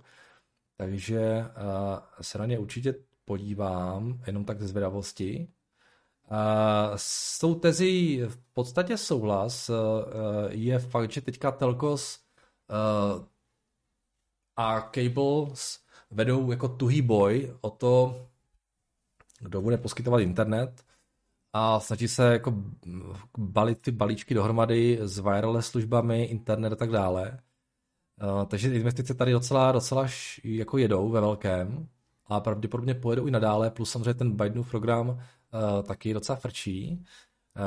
takže uh, se na ně určitě podívám, jenom tak ze zvědavosti. Uh, s tou tezí v podstatě souhlas uh, je fakt, že teďka telkos uh, a cables vedou jako tuhý boj o to, kdo bude poskytovat internet a snaží se jako balit ty balíčky dohromady s wireless službami, internet a tak dále. Takže investice tady docela, docela jako jedou ve velkém a pravděpodobně pojedou i nadále, plus samozřejmě ten Bidenův program taky docela frčí.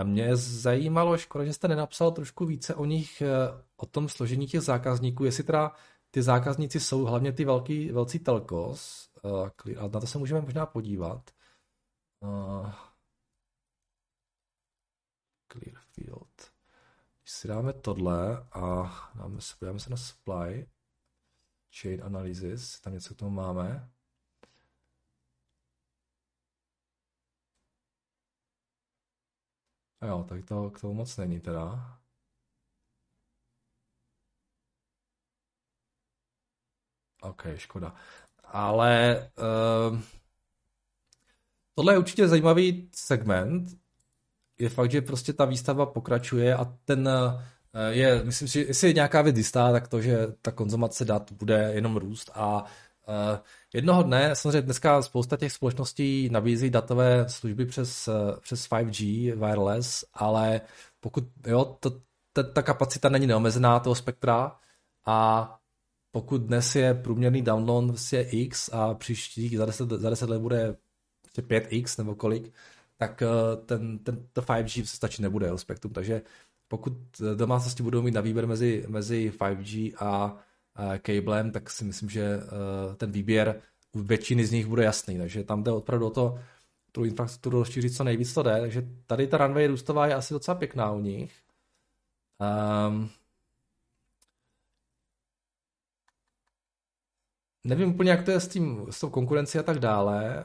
Mě zajímalo, škoda, že jste nenapsal trošku více o nich, uh, o tom složení těch zákazníků, jestli teda ty zákazníci jsou hlavně ty velký, velcí telkos, a na to se můžeme možná podívat. Uh, Clearfield. Když si dáme tohle a dáme se, podíváme se na supply, chain analysis, tam něco k tomu máme. A jo, tak to k tomu moc není teda. OK, škoda. Ale uh, tohle je určitě zajímavý segment, je fakt, že prostě ta výstava pokračuje a ten eh, je, myslím si, jestli je nějaká věc jistá, tak to, že ta konzumace dat bude jenom růst a uh, jednoho dne, samozřejmě dneska spousta těch společností nabízí datové služby přes, uh, přes 5G wireless, ale pokud, jo, to, ta, ta kapacita není neomezená toho spektra, a pokud dnes je průměrný download vlastně X a příští za 10, za 10 let bude 5X nebo kolik, tak eh, ten, ten, to 5G se stačit nebude, jo, spektrum. Takže pokud domácnosti budou mít na výběr mezi, mezi 5G a, a kablem, tak si myslím, že ten výběr u většiny z nich bude jasný. Takže tam jde opravdu o to, tu infrastrukturu rozšířit co nejvíc to jde. Takže tady ta runway růstová je asi docela pěkná u nich. Um, nevím úplně, jak to je s, tím, s tou konkurencí a tak dále.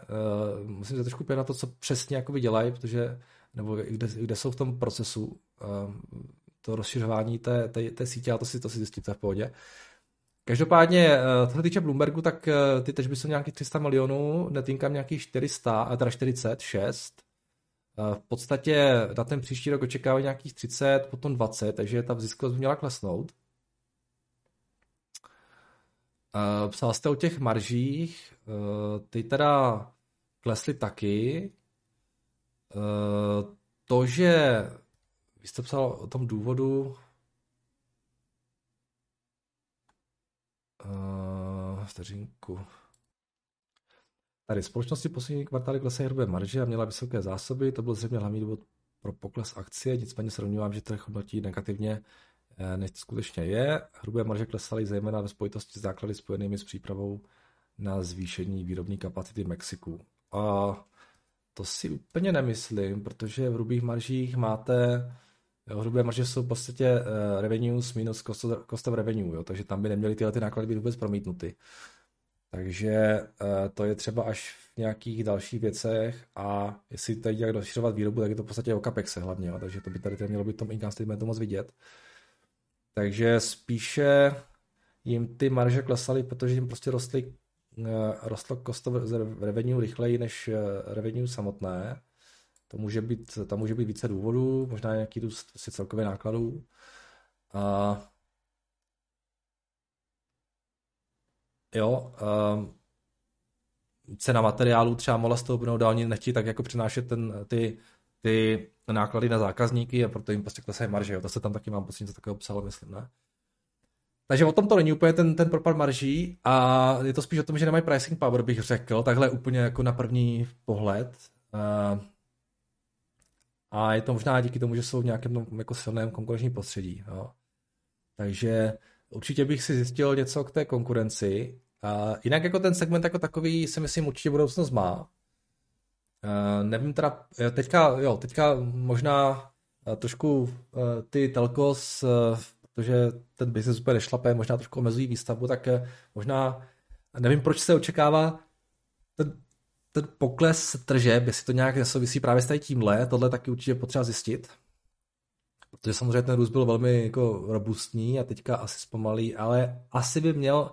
Uh, musím se trošku na to, co přesně jakoby dělají, protože, nebo kde, kde jsou v tom procesu uh, to rozšiřování té, té, té sítě, a to si, to si zjistíte v pohodě. Každopádně, uh, co se týče Bloombergu, tak uh, ty tržby jsou nějakých 300 milionů, netinkám nějakých 400, a teda 46. Uh, v podstatě na ten příští rok očekávají nějakých 30, potom 20, takže ta ziskovost měla klesnout. Uh, psal jste o těch maržích, uh, ty teda klesly taky. Uh, to, že vy jste psal o tom důvodu, uh, vteřinku. Tady společnosti poslední kvartály klesají hrubé marže a měla vysoké zásoby, to byl zřejmě hlavní důvod pro pokles akcie, nicméně se domnívám, že trh hodnotí negativně Eh, než to skutečně je. Hrubé marže klesaly zejména ve spojitosti s základy spojenými s přípravou na zvýšení výrobní kapacity Mexiku. A to si úplně nemyslím, protože v hrubých maržích máte, jo, hrubé marže jsou v podstatě uh, revenues minus cost of, cost of revenue, jo, takže tam by neměly tyhle ty náklady být vůbec promítnuty. Takže uh, to je třeba až v nějakých dalších věcech a jestli tady jak rozšiřovat výrobu, tak je to v podstatě o capex hlavně, jo, takže to by tady mělo být v tom income statementu moc vidět. Takže spíše jim ty marže klesaly, protože jim prostě rostly, eh, rostlo cost of revenue rychleji než eh, revenue samotné. To může být, tam může být více důvodů, možná nějaký růst si celkově nákladů. A jo, um, cena materiálů třeba mohla stoupnout, ale oni nechtějí tak jako přenášet ten, ty ty náklady na zákazníky a proto jim prostě klesají marže. Jo. To se tam taky mám pocit, že to takého psalo, myslím, ne? Takže o tom to není úplně ten, ten propad marží a je to spíš o tom, že nemají pricing power, bych řekl, takhle úplně jako na první pohled. A je to možná díky tomu, že jsou v nějakém jako silném konkurenčním prostředí. Jo. Takže určitě bych si zjistil něco k té konkurenci. A jinak jako ten segment jako takový si myslím určitě budoucnost má. Uh, nevím teda, teďka, jo, teďka možná uh, trošku ty telkos, protože ten biznes úplně nešlape, možná trošku omezují výstavbu, tak možná, nevím, proč se očekává ten, ten pokles tržeb, jestli to nějak nesouvisí právě s tímhle, tohle taky určitě potřeba zjistit. Protože samozřejmě ten růst byl velmi jako robustní a teďka asi zpomalí, ale asi by měl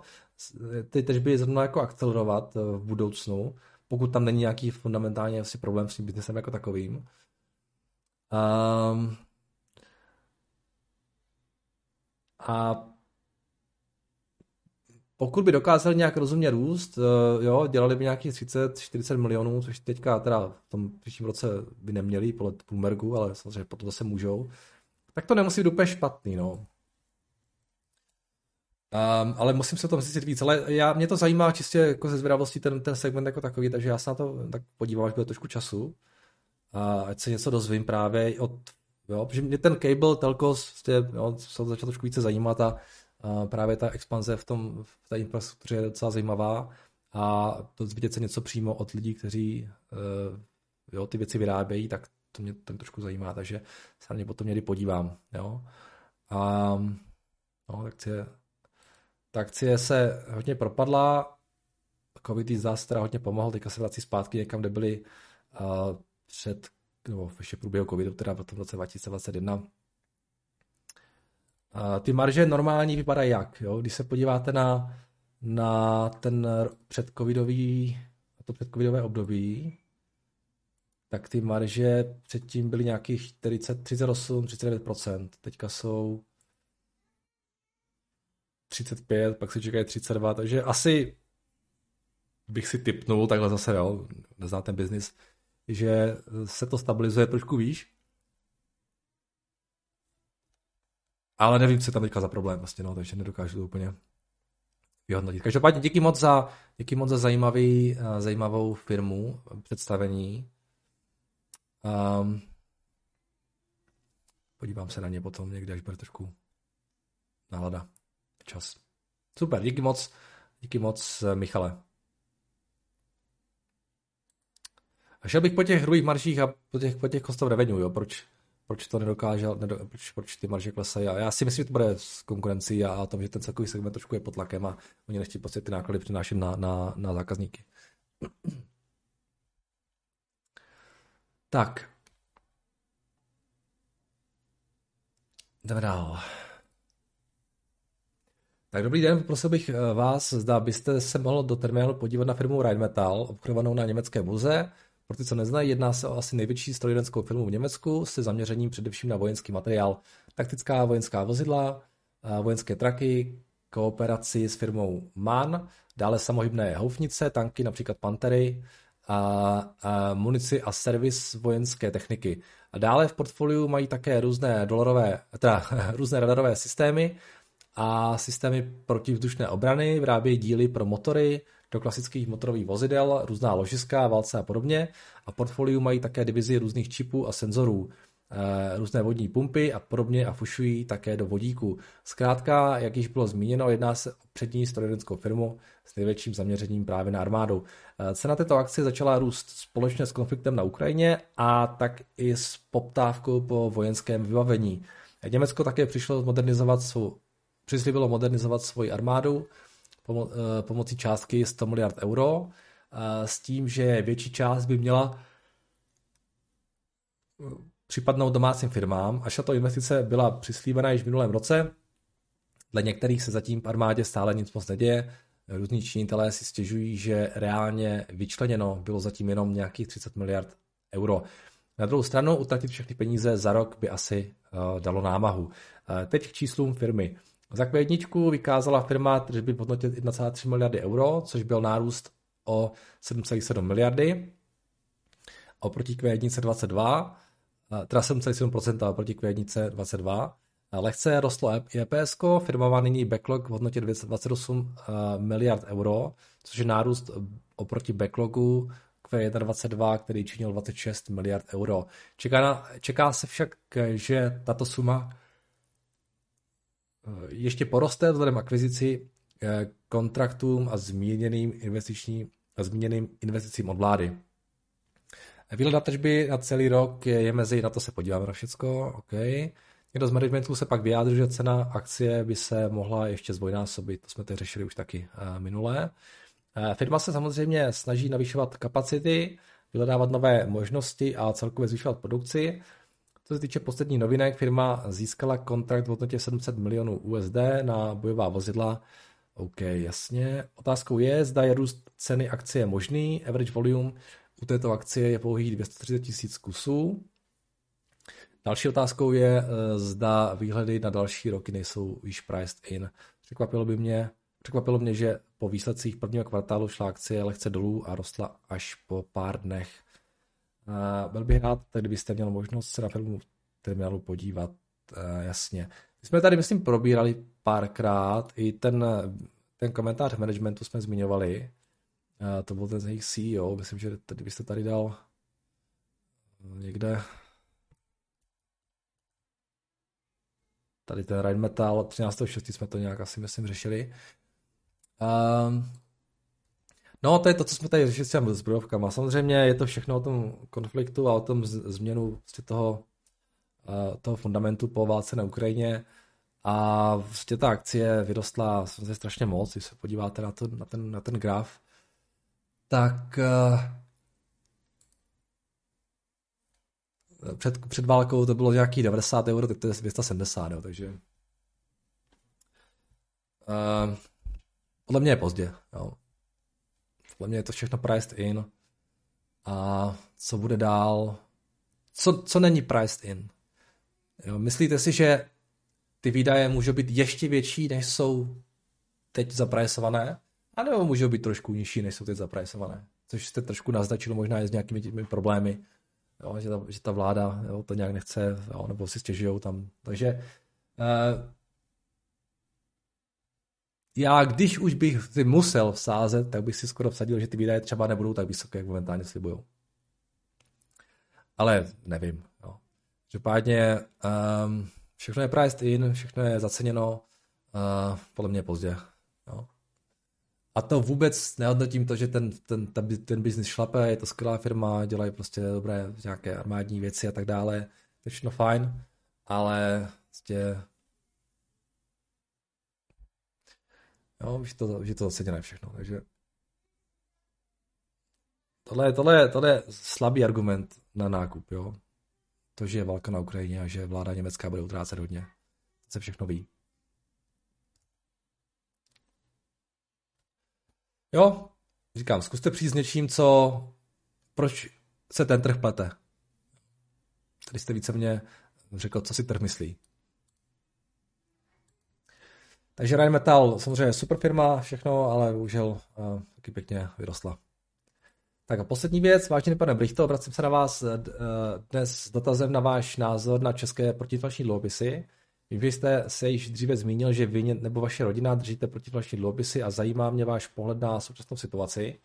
ty tržby zrovna jako akcelerovat v budoucnu, pokud tam není nějaký fundamentálně asi problém s tím biznesem jako takovým. Um, a pokud by dokázali nějak rozumně růst, uh, jo, dělali by nějakých 30-40 milionů, což teďka teda v tom příštím roce by neměli podle Bloombergu, ale samozřejmě potom zase můžou, tak to nemusí být úplně špatný, no. Um, ale musím se o tom zjistit víc, ale já, mě to zajímá čistě jako ze zvědavosti ten, ten segment jako takový, takže já se na to tak podívám, až bude trošku času. A ať se něco dozvím právě od, jo, protože mě ten cable telcos, prostě, jo, se začal trošku více zajímat a, a právě ta expanze v, tom, v té infrastruktuře je docela zajímavá a to zvidět se něco přímo od lidí, kteří uh, jo, ty věci vyrábějí, tak to mě ten trošku zajímá, takže se na ně potom někdy podívám. Jo. A, no, tak je ta akcie se hodně propadla, covid zase teda hodně pomohl, teďka se vrací zpátky někam, kde byli uh, před, nebo ještě průběhu covidu, teda v tom roce 2021. Uh, ty marže normální vypadají jak? Jo? Když se podíváte na, na ten předcovidový, to předcovidové období, tak ty marže předtím byly nějakých 40, 38, 39%. Teďka jsou 35, pak se čekají 32, takže asi bych si typnul, takhle zase, jo, neznám ten biznis, že se to stabilizuje trošku výš. ale nevím, co je tam teďka za problém vlastně, no, takže nedokážu to úplně vyhodnotit. Každopádně díky moc za, díky moc za zajímavý, uh, zajímavou firmu, představení. Um, podívám se na ně potom někde, až bude trošku nálada, čas. Super, díky moc, díky moc, Michale. A šel bych po těch hrubých marších a po těch, po těch cost of revenue, jo, proč, proč to nedokáže, nedo, proč, proč ty marže klesají. A já si myslím, že to bude s konkurencí a, a tom, že ten celkový segment trošku je pod tlakem a oni nechtějí prostě ty náklady přinášet na, na, na zákazníky. Tak. Jdeme dál. Tak dobrý den, prosil bych eh, vás, zda byste se mohl do terminálu podívat na firmu Rheinmetall, obchodovanou na německé burze. Pro ty, co neznají, jedná se o asi největší strojírenskou firmu v Německu se zaměřením především na vojenský materiál, taktická vojenská vozidla, vojenské traky, kooperaci s firmou MAN, dále samohybné houfnice, tanky, například Pantery, a, a munici a servis vojenské techniky. A dále v portfoliu mají také různé dolarové, teda různé radarové systémy a systémy protivzdušné obrany, vyrábějí díly pro motory, do klasických motorových vozidel, různá ložiska, válce a podobně. A portfoliu mají také divizi různých čipů a senzorů, eh, různé vodní pumpy a podobně a fušují také do vodíku. Zkrátka, jak již bylo zmíněno, jedná se o přední strojírenskou firmu s největším zaměřením právě na armádu. Eh, cena této akcie začala růst společně s konfliktem na Ukrajině a tak i s poptávkou po vojenském vybavení. Německo také přišlo modernizovat svou, přislíbilo modernizovat svoji armádu, pomo- eh, pomocí částky 100 miliard euro eh, s tím, že větší část by měla eh, připadnout domácím firmám, až tato investice byla přislíbena již v minulém roce. Dle některých se zatím v armádě stále nic moc neděje. Různí činitelé si stěžují, že reálně vyčleněno bylo zatím jenom nějakých 30 miliard euro. Na druhou stranu utratit všechny peníze za rok by asi uh, dalo námahu. Uh, teď k číslům firmy. Za Q1 vykázala firma tržby v hodnotě 1,3 miliardy euro, což byl nárůst o 7,7 miliardy. Oproti Q1 22, teda 7,7% oproti Q1 22. Lehce rostlo EPS, firma má nyní backlog v hodnotě 28 eh, miliard euro, což je nárůst oproti backlogu Q1 který činil 26 miliard euro. Čeká, na, čeká se však, že tato suma Eh, ještě poroste vzhledem akvizici eh, kontraktům a zmíněným, investiční, a zmíněným investicím od vlády. Výhled na tržby na celý rok je, mezi, na to se podíváme na všecko, OK. Někdo z managementu se pak vyjádřil, že cena akcie by se mohla ještě zdvojnásobit, to jsme teď řešili už taky uh, minulé. Firma se samozřejmě snaží navyšovat kapacity, vyhledávat nové možnosti a celkově zvyšovat produkci. Co se týče posledních novinek, firma získala kontrakt v hodnotě 700 milionů USD na bojová vozidla. OK, jasně. Otázkou je, zda je růst ceny akcie možný. Average volume u této akcie je pouhých 230 tisíc kusů. Další otázkou je, eh, zda výhledy na další roky nejsou již priced in. Překvapilo by mě, překvapilo mě, že po výsledcích prvního kvartálu šla akcie lehce dolů a rostla až po pár dnech. Byl bych rád, kdybyste měl možnost se na filmu terminálu podívat, uh, jasně. My jsme tady, myslím, probírali párkrát, i ten, ten komentář managementu jsme zmiňovali, to byl ten z jejich CEO, myslím, že tady byste tady dal někde tady ten Rheinmetall 13.6. jsme to nějak asi, myslím, řešili. Um, No, to je to, co jsme tady řešili s těmi zbrojovkama. Samozřejmě je to všechno o tom konfliktu a o tom změnu vlastně toho, toho fundamentu po válce na Ukrajině. A vlastně ta akcie vyrostla samozřejmě strašně moc, když se podíváte na, to, na, ten, na ten graf. Tak před, před válkou to bylo nějaký 90 euro, teď to je 270, jo, takže uh, podle mě je pozdě. Jo. Podle mě je to všechno priced in. A co bude dál? Co, co není priced in? Jo, myslíte si, že ty výdaje můžou být ještě větší, než jsou teď zaprajsované? A nebo můžou být trošku nižší, než jsou teď zaprajsované? Což jste trošku naznačil možná i s nějakými těmi problémy, jo, že, ta, že ta vláda jo, to nějak nechce, jo, nebo si stěžují tam. Takže Uh, já, když už bych si musel vsázet, tak bych si skoro vsadil, že ty výdaje třeba nebudou tak vysoké, jak momentálně slibujou. Ale nevím. Jo. Každopádně um, všechno je priced in, všechno je zaceněno, uh, podle mě pozdě. Jo. A to vůbec nehodnotím to, že ten, ten, ten, ten biznis šlape, je to skvělá firma, dělají prostě dobré nějaké armádní věci a tak dále, to je všechno fajn, ale prostě Jo, už to, už je to zasaděné všechno, takže tohle, tohle, tohle je slabý argument na nákup, jo. To, že je válka na Ukrajině a že vláda německá bude utrácet hodně. To se všechno ví. Jo, říkám, zkuste přijít s něčím, co, proč se ten trh plete. Tady jste více mě řekl, co si trh myslí. Takže Rheinmetall samozřejmě super firma, všechno, ale bohužel uh, taky pěkně vyrostla. Tak a poslední věc, vážený pane Brichto, obracím se na vás uh, dnes s dotazem na váš názor na české protiinflační dluhopisy. Vím, že jste se již dříve zmínil, že vy nebo vaše rodina držíte protiinflační dluhopisy a zajímá mě váš pohled na současnou situaci.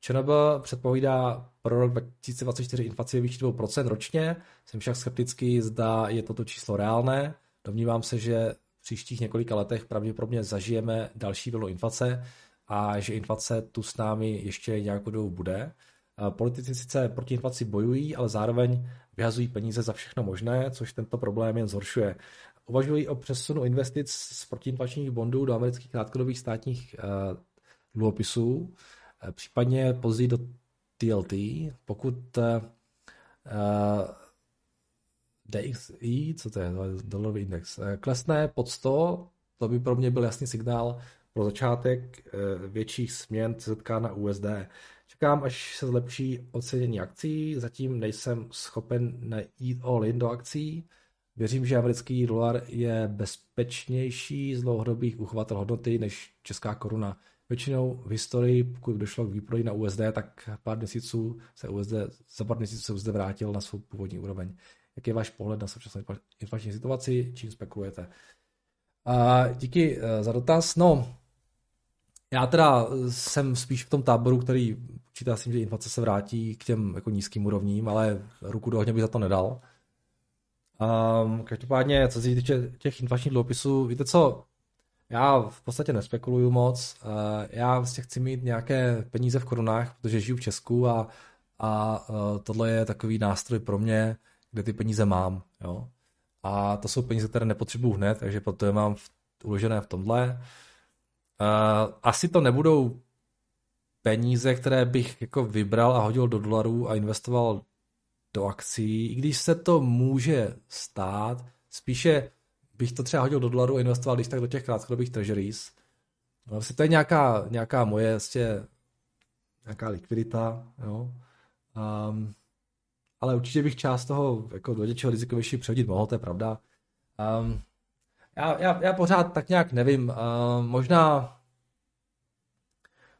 ČNB předpovídá pro rok 2024 inflaci výši 2% ročně, jsem však skeptický, zda je toto číslo reálné. Domnívám se, že příštích několika letech pravděpodobně zažijeme další vlnu inflace a že inflace tu s námi ještě nějakou dobu bude. Politici sice proti inflaci bojují, ale zároveň vyhazují peníze za všechno možné, což tento problém jen zhoršuje. Uvažují o přesunu investic z protiinflačních bondů do amerických krátkodobých státních uh, dluhopisů, uh, případně později do TLT, pokud uh, DXI, co to je, dolarový index, eh, klesne pod 100, to by pro mě byl jasný signál pro začátek eh, větších směn CZK na USD. Čekám, až se zlepší ocenění akcí, zatím nejsem schopen jít all in do akcí. Věřím, že americký dolar je bezpečnější z dlouhodobých uchovatel hodnoty než česká koruna. Většinou v historii, pokud došlo k výproji na USD, tak pár měsíců se USD, za pár měsíců se USD vrátil na svou původní úroveň. Jaký je váš pohled na současnou inflační situaci, čím spekulujete? A díky eh, za dotaz. No, já teda jsem spíš v tom táboru, který počítá s tím, že inflace se vrátí k těm jako nízkým úrovním, ale ruku do ohně bych za to nedal. Um, každopádně, co se týče těch inflačních dluhopisů, víte co, já v podstatě nespekuluju moc, uh, já vlastně chci mít nějaké peníze v korunách, protože žiju v Česku a, a uh, tohle je takový nástroj pro mě, kde ty peníze mám. Jo? A to jsou peníze, které nepotřebuju hned, takže proto je mám v, uložené v tomhle. Uh, asi to nebudou peníze, které bych jako vybral a hodil do dolarů a investoval do akcí, i když se to může stát, spíše bych to třeba hodil do dolarů a investoval když tak do těch krátkodobých treasuries. No, vlastně to je nějaká, nějaká moje vlastně, nějaká likvidita, jo. Um, ale určitě bych část toho jako do něčeho rizikovější přehodit mohl, to je pravda. Um, já, já, já pořád tak nějak nevím, uh, možná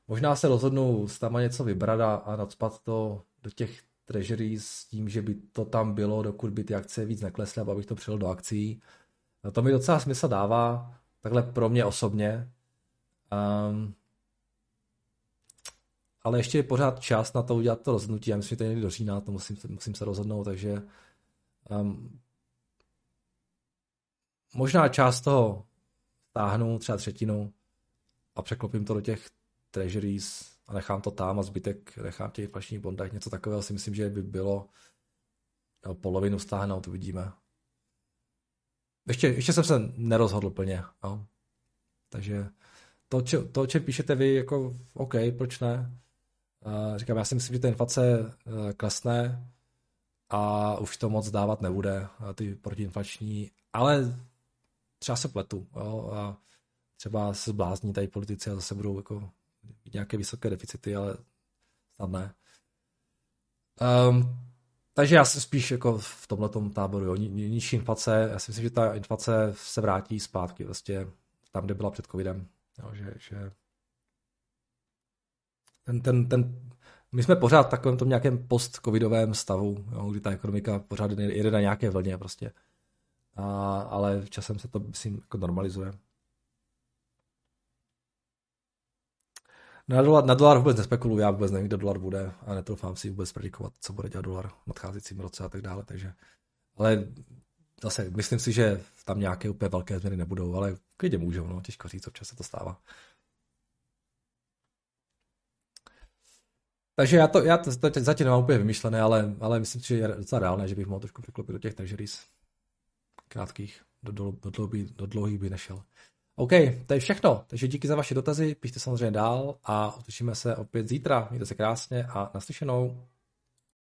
možná se rozhodnu s tam něco vybrat a, a nadspat to do těch treasury s tím, že by to tam bylo, dokud by ty akce víc neklesly, abych to přijel do akcí. No to mi docela smysl dává, takhle pro mě osobně. Um, ale ještě je pořád čas na to udělat to rozhodnutí. Já myslím, že to je někdy do října, to musím, musím se rozhodnout, takže um, možná část toho táhnu, třeba třetinu a překlopím to do těch treasuries a nechám to tam a zbytek nechám těch inflačních bondech. Něco takového si myslím, že by bylo no, polovinu stáhnout, uvidíme. Ještě, ještě jsem se nerozhodl plně. No. Takže to, če, to, o čem píšete vy, jako OK, proč ne? Říkám, já si myslím, že ta inflace eh, klesne a už to moc dávat nebude, ty protiinflační, ale třeba se pletu. Jo, a třeba se zblázní tady politici a zase budou jako nějaké vysoké deficity, ale snad ne. Um, takže já jsem spíš jako v tomhle táboru, jo, nižší inflace, já si myslím, že ta inflace se vrátí zpátky vlastně tam, kde byla před covidem, jo, že, že ten, ten, ten, my jsme pořád v takovém tom nějakém post-covidovém stavu, jo, kdy ta ekonomika pořád jede na nějaké vlně prostě. a, ale časem se to, myslím, jako normalizuje. Na dolar, na dolar vůbec nespekuluju, já vůbec nevím, kde dolar bude a netroufám si vůbec predikovat, co bude dělat dolar v nadcházejícím roce a tak dále, takže ale zase myslím si, že tam nějaké úplně velké změny nebudou, ale klidně můžou, no, těžko říct, občas se to stává. Takže já to, já to, to zatím nemám úplně vymyšlené, ale, ale myslím si, že je docela reálné, že bych mohl trošku překlopit do těch treasuries krátkých, do, do, do, dlouhých, do dlouhých by nešel. OK, to je všechno. Takže díky za vaše dotazy, pište samozřejmě dál a uslyšíme se opět zítra. Mějte se krásně a naslyšenou.